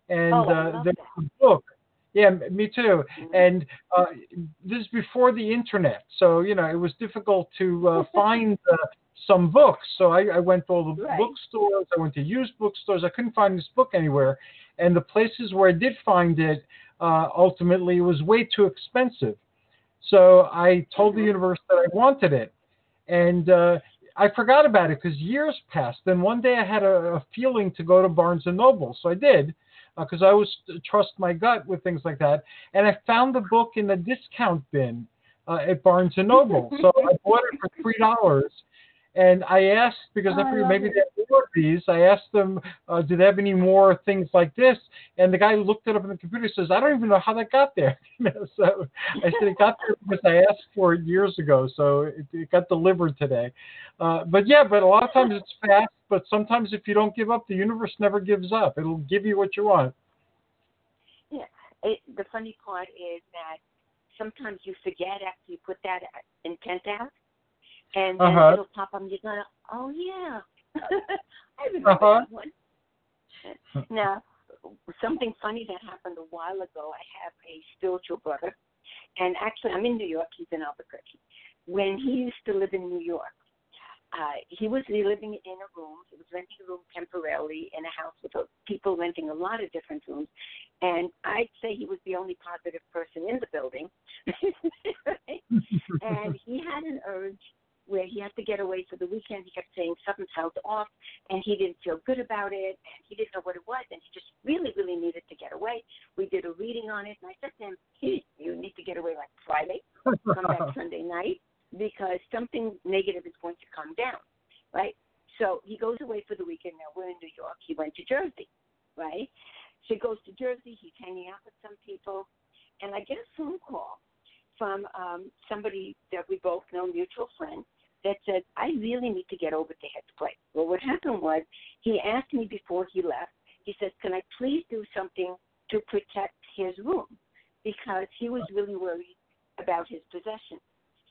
and Oh, uh, a book. Yeah, me too. Mm-hmm. And uh, this is before the internet, so you know it was difficult to uh, (laughs) find uh, some books. So I, I went to all the Right. bookstores. I went to used bookstores. I couldn't find this book anywhere, and the places where I did find it, uh, ultimately it was way too expensive. So I told the universe that I wanted it, and uh, I forgot about it because years passed. Then one day I had a, a feeling to go to Barnes and Noble, so I did because I always trust my gut with things like that. And I found the book in the discount bin uh, at Barnes and Noble, (laughs) so I bought it for three dollars. And I asked because I figured maybe they have more of these. I asked them, uh, "Do they have any more things like this?" And the guy looked it up on the computer. and Says, "I don't even know how that got there." (laughs) You know, so I said, "It got there because I asked for it years ago, so it, it got delivered today." Uh, but yeah, but a lot of times it's fast. But sometimes if you don't give up, the universe never gives up. It'll give you what you want. Yeah. It, the funny part is that sometimes you forget after you put that intent out, and then Uh-huh. it'll pop up and you're gonna, oh yeah, (laughs) I remember Uh-huh. that one. Now, something funny that happened a while ago. I have a spiritual brother, and actually, I'm in New York. He's in Albuquerque. When he used to live in New York, uh, he was living in a room. He was renting a room temporarily in a house with people renting a lot of different rooms. And I'd say he was the only positive person in the building. (laughs) (laughs) and he had an urge where he had to get away for the weekend. He kept saying something felt off, and he didn't feel good about it, and he didn't know what it was, and he just really, really needed to get away. We did a reading on it, and I said to him, hey, "You need to get away like Friday, come back (laughs) Sunday night, because something negative is going to come down, right?" So he goes away for the weekend. Now we're in New York. He went to Jersey, right? So he goes to Jersey. He's hanging out with some people, and I get a phone call from um, somebody that we both know, mutual friend, that said, I really need to get over to Head's place. Well, what happened was he asked me before he left, he says, Can I please do something to protect his room? Because he was really worried about his possessions.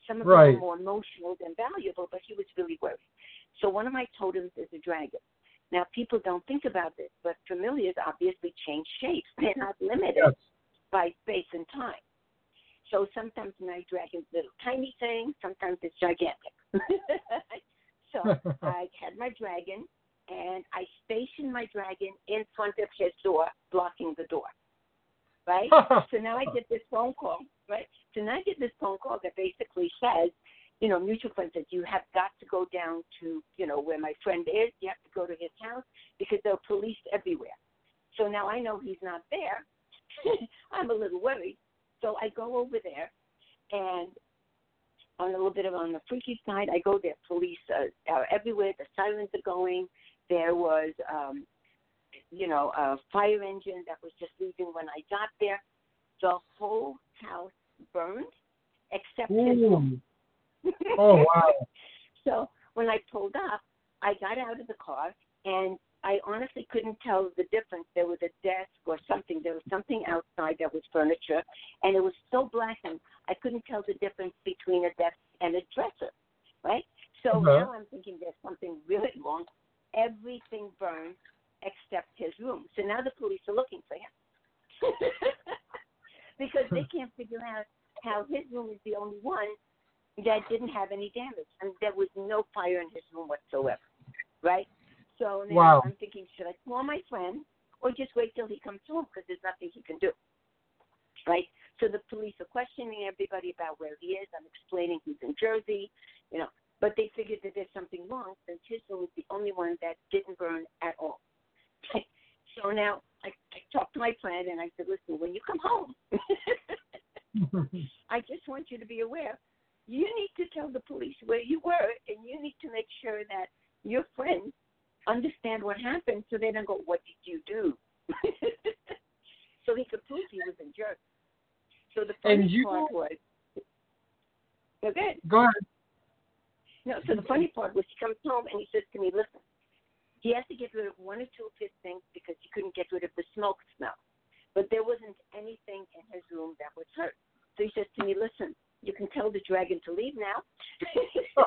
Some of them Right. were more emotional than valuable, but he was really worried. So one of my totems is a dragon. Now, people don't think about this, but familiars obviously change shapes. They're not limited. Yes. by space and time. So sometimes my dragon's little tiny thing, sometimes it's gigantic. (laughs) so (laughs) I had my dragon, and I stationed my dragon in front of his door, blocking the door. Right? (laughs) so now I get this phone call, right? So now I get this phone call that basically says, you know, mutual friend says you have got to go down to, you know, where my friend is. You have to go to his house because there are police everywhere. So now I know he's not there. I'm a little worried. So I go over there, and on a little bit of on the freaky side, I go there. Police uh, are everywhere. The sirens are going. There was, um, you know, a fire engine that was just leaving when I got there. The whole house burned except his oh wow! (laughs) so when I pulled up, I got out of the car and I honestly couldn't tell the difference. There was a desk or something. There was something outside that was furniture, and it was so blackened I couldn't tell the difference between a desk and a dresser. Right? So Uh-huh. now I'm thinking there's something really wrong. Everything burned except his room. So now the police are looking for him (laughs) because they can't figure out how his room is the only one that didn't have any damage, and there was no fire in his room whatsoever. Right? So now Wow. I'm thinking, should I call my friend or just wait till he comes home because there's nothing he can do? Right? So the police are questioning everybody about where he is. I'm explaining he's in Jersey, you know, but they figured that there's something wrong since his was the only one that didn't burn at all. (laughs) so now I, I talked to my friend and I said, listen, when you come home, (laughs) I just want you to be aware. You need to tell the police where you were, and you need to make sure that your friends understand what happened, so they don't go, "What did you do?" (laughs) so he could prove he was in Jersey. So the funny you- part was, go ahead. Go ahead. No, so the funny part was he comes home and he says to me, listen, he has to get rid of one or two of his things because he couldn't get rid of the smoke smell. But there wasn't anything in his room that was hurt. So he says to me, listen, you can tell the dragon to leave now. (laughs)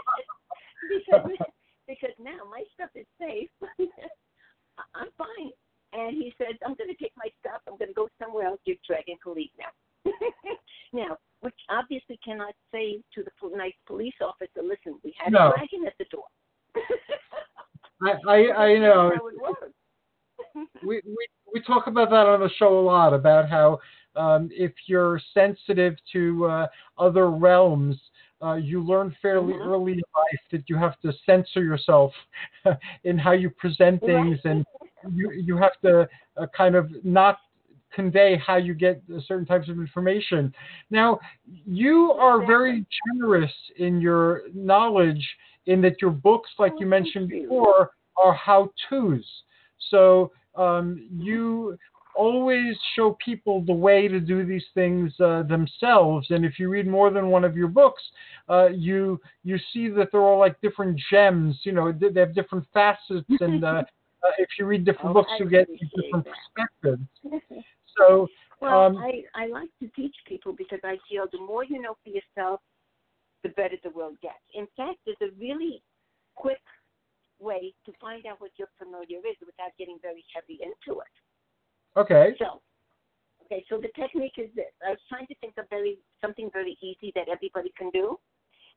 because, (laughs) because now my stuff is safe. (laughs) I'm fine. And he says, I'm going to take my stuff. I'm going to go somewhere else. Your dragon can leave now. (laughs) now, which obviously cannot say to the nice police officer, listen, we had No. a dragon at the door. I, I, (laughs) I know. That's how it works. we, we we talk about that on the show a lot about how um, if you're sensitive to uh, other realms, uh, you learn fairly Mhm. early in life that you have to censor yourself (laughs) in how you present things, and you you have to uh, kind of not convey how you get certain types of information. Now, you are very generous in your knowledge in that your books, like you mentioned before, are how-tos. So um, you always show people the way to do these things uh, themselves. And if you read more than one of your books, uh, you you see that they're all like different gems. You know, they have different facets, and uh, uh, if you read different Oh, books, I you get different that. perspectives. (laughs) So Well, um, I, I like to teach people because I feel the more you know for yourself, the better the world gets. In fact, there's a really quick way to find out what your familiar is without getting very heavy into it. Okay, So, okay, so the technique is this. I was trying to think of very something very easy that everybody can do,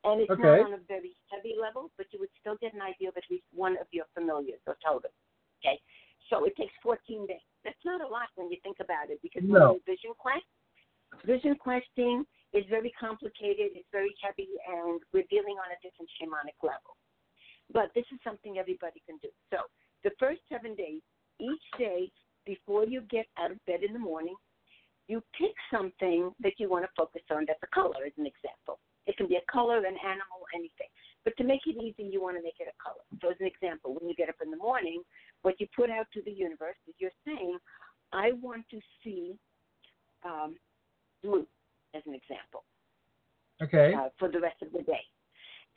and it's Okay. not on a very heavy level, but you would still get an idea of at least one of your familiars or totems. Okay, so it takes 14 days. That's not a lot when you think about it, because No. vision quest, vision questing is very complicated. It's very heavy, and we're dealing on a different shamanic level. But this is something everybody can do. So the first seven days, each day before you get out of bed in the morning, you pick something that you want to focus on that's a color, as an example. It can be a color, an animal, anything. But to make it easy, you want to make it a color. So, as an example, when you get up in the morning, what you put out to the universe is you're saying, I want to see um, blue, as an example okay, uh, for the rest of the day.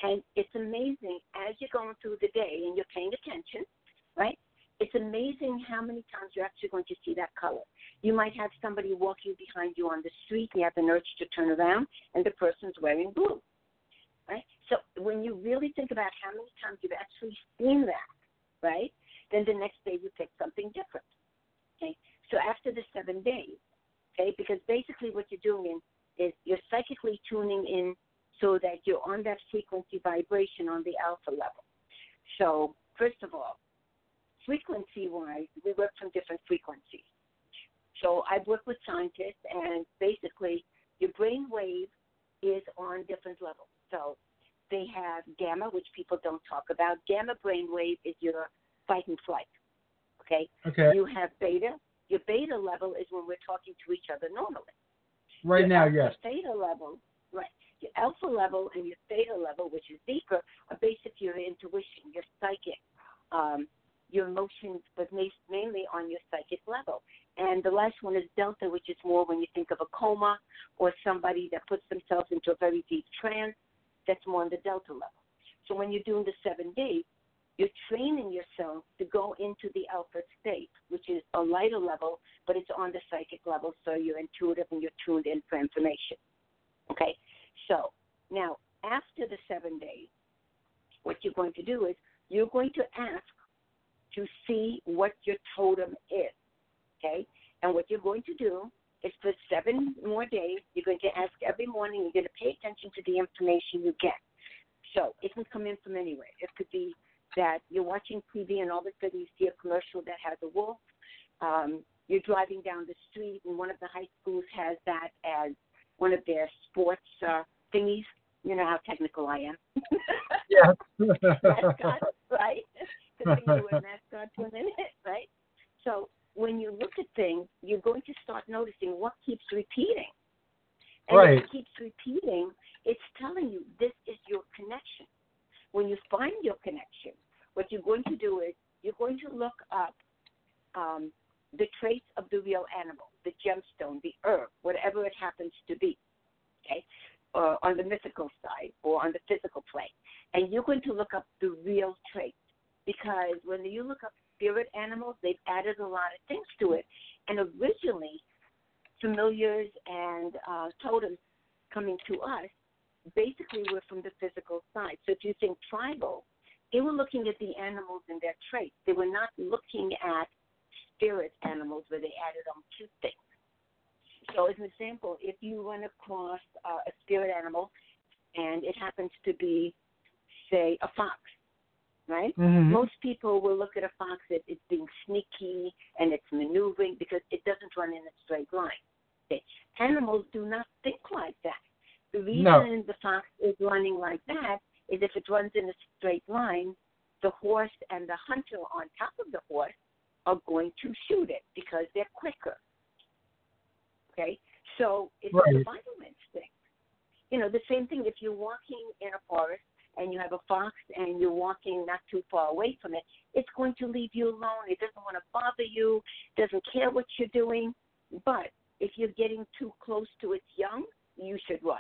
And it's amazing as you're going through the day and you're paying attention, right? It's amazing how many times you're actually going to see that color. You might have somebody walking behind you on the street, and you have an urge to turn around, and the person's wearing blue, right? So when you really think about how many times you've actually seen that, right, then the next day you pick something different. Okay? So after the seven days, Okay, because basically what you're doing is you're psychically tuning in so that you're on that frequency vibration on the alpha level. So, first of all, frequency wise, we work from different frequencies. So, I work with scientists, and basically, your brain wave is on different levels. So, they have gamma, which people don't talk about. Gamma brain wave is your fight and flight. Okay? Okay. You have beta. Your beta level is when we're talking to each other normally. Right your now, yes. Theta level, right? Your alpha level and your theta level, which is deeper, are basically your intuition, your psychic, um, your emotions, but mainly on your psychic level. And the last one is delta, which is more when you think of a coma or somebody that puts themselves into a very deep trance. That's more on the delta level. So when you're doing the seven days, you're training yourself to go into the alpha state, which is a lighter level, but it's on the psychic level, so you're intuitive and you're tuned in for information. Okay? So now, after the seven days, what you're going to do is you're going to ask to see what your totem is. Okay? And what you're going to do is for seven more days, you're going to ask every morning, you're going to pay attention to the information you get. So it can come in from anywhere. It could be that you're watching TV and all of a sudden you see a commercial that has a wolf. Um, you're driving down the street and one of the high schools has that as one of their sports uh, thingies. You know how technical I am. (laughs) Mascot, right? Good thing you (laughs) a mascot for a minute, (laughs) right? So when you look at things, you're going to start noticing what keeps repeating. And Right. if it keeps repeating, it's telling you this is your connection. When you find your connection, what you're going to do is you're going to look up um, the traits of the real animal, the gemstone, the herb, whatever it happens to be, okay, or on the mythical side or on the physical plane. And you're going to look up the real traits because when you look up spirit animals, they've added a lot of things to it. And originally, familiars and uh, totems coming to us basically were from the physical side. So if you think tribal, they were looking at the animals and their traits. They were not looking at spirit animals where they added on cute things. So, as an example, if you run across uh, a spirit animal and it happens to be, say, a fox, right? Mhm. Most people will look at a fox as it's being sneaky and it's maneuvering because it doesn't run in a straight line. Okay. Animals do not think like that. The reason No. the fox is running like that is if it runs in a straight line, the horse and the hunter on top of the horse are going to shoot it because they're quicker. Okay? So it's a Right. survival instinct. You know, the same thing if you're walking in a forest and you have a fox and you're walking not too far away from it, it's going to leave you alone. It doesn't want to bother you, doesn't care what you're doing. But if you're getting too close to its young, you should run.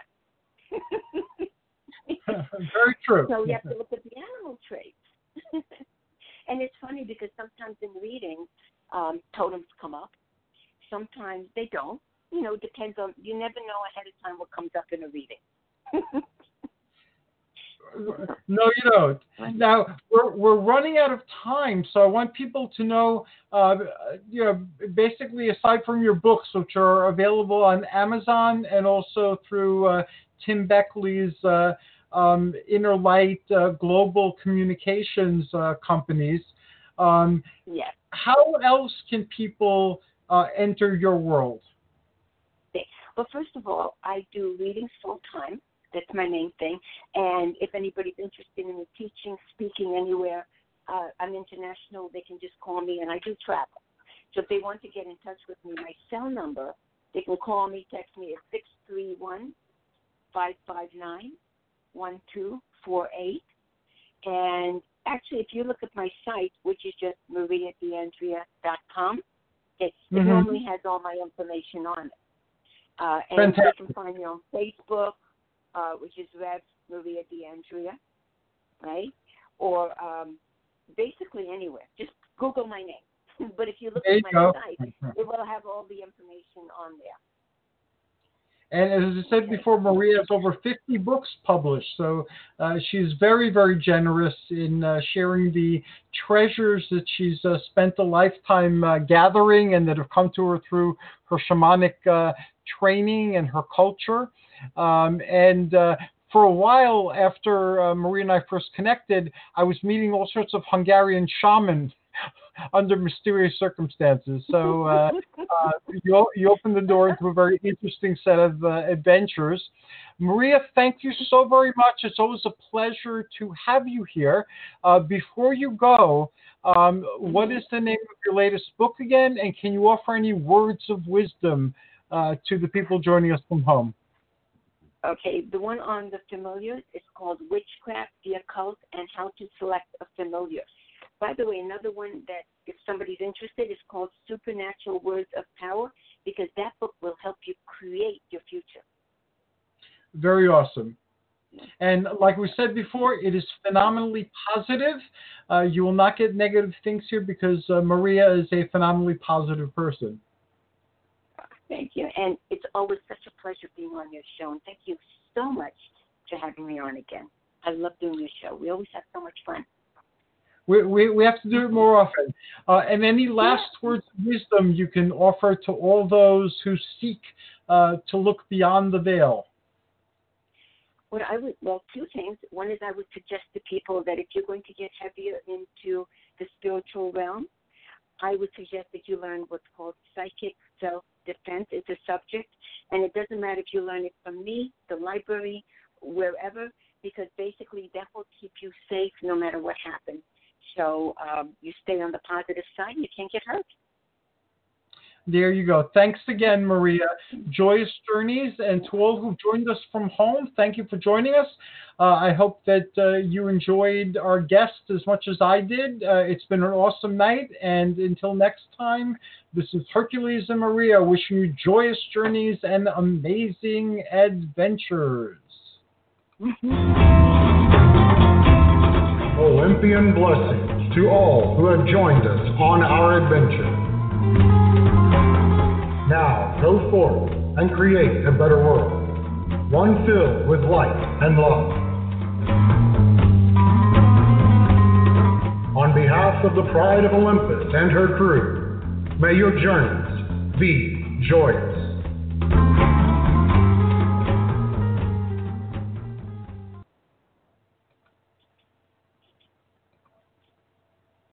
(laughs) (laughs) Very true. So you have to look at the animal traits. (laughs) and it's funny because sometimes in readings, um, totems come up. Sometimes they don't. You know, it depends on, you never know ahead of time what comes up in a reading. (laughs) No, you don't. Now we're we're running out of time, so I want people to know, uh, you know, basically aside from your books, which are available on Amazon and also through uh, Tim Beckley's uh, um, Inner Light uh, Global Communications uh, companies, um, yes. how else can people uh, enter your world? Well, first of all, I do readings full time. That's my main thing. And if anybody's interested in teaching, speaking anywhere, uh, I'm international. They can just call me, and I do travel. So if they want to get in touch with me, my cell number, they can call me, text me at six three one five five nine one two four eight. And actually, if you look at my site, which is just mariadeandrea.com, it, it Mhm. normally has all my information on it. Uh, and Fantastic. they can find me on Facebook, uh, which is Rev Maria D'Andrea, right? Or um, basically anywhere. Just Google my name. (laughs) but if you look There at my go. site, it will have all the information on there. And as I said before, Maria has over 50 books published. So uh, she's very, very generous in uh, sharing the treasures that she's uh, spent a lifetime uh, gathering and that have come to her through her shamanic uh, training and her culture. Um, and uh, for a while after Maria and I first connected, I was meeting all sorts of Hungarian shamans (laughs) under mysterious circumstances. So uh, (laughs) uh, you, you open the door into a very interesting set of uh, adventures. Maria, thank you so very much. It's always a pleasure to have you here. Uh, before you go, um, what is the name of your latest book again? And can you offer any words of wisdom uh, to the people joining us from home? Okay, the one on the familiars is called Witchcraft, the Occult, and How to Select a Familiar. By the way, another one that if somebody's interested is called Supernatural Words of Power because that book will help you create your future. Very awesome. And like we said before, it is phenomenally positive. Uh, you will not get negative things here because uh, Maria is a phenomenally positive person. Thank you. And it's always such a pleasure being on your show. And thank you so much for having me on again. I love doing your show. We always have so much fun. We, we, we have to do it more often. Uh, and any last words of wisdom you can offer to all those who seek uh, to look beyond the veil? What I would, well, two things. One is I would suggest to people that if you're going to get heavier into the spiritual realm, I would suggest that you learn what's called psychic self defense. It's a subject, and it doesn't matter if you learn it from me, the library, wherever, because basically that will keep you safe no matter what happens. So um, you stay on the positive side you can't get hurt. There you go. Thanks again, Maria. Joyous journeys. And to all who joined us from home, thank you for joining us. Uh, I hope that uh, you enjoyed our guest as much as I did. Uh, it's been an awesome night. And until next time, this is Hercules and Maria wishing you joyous journeys and amazing adventures. Olympian blessings to all who have joined us on our adventure. Go forth and create a better world, one filled with light and love. On behalf of the Pride of Olympus and her crew, may your journeys be joyous.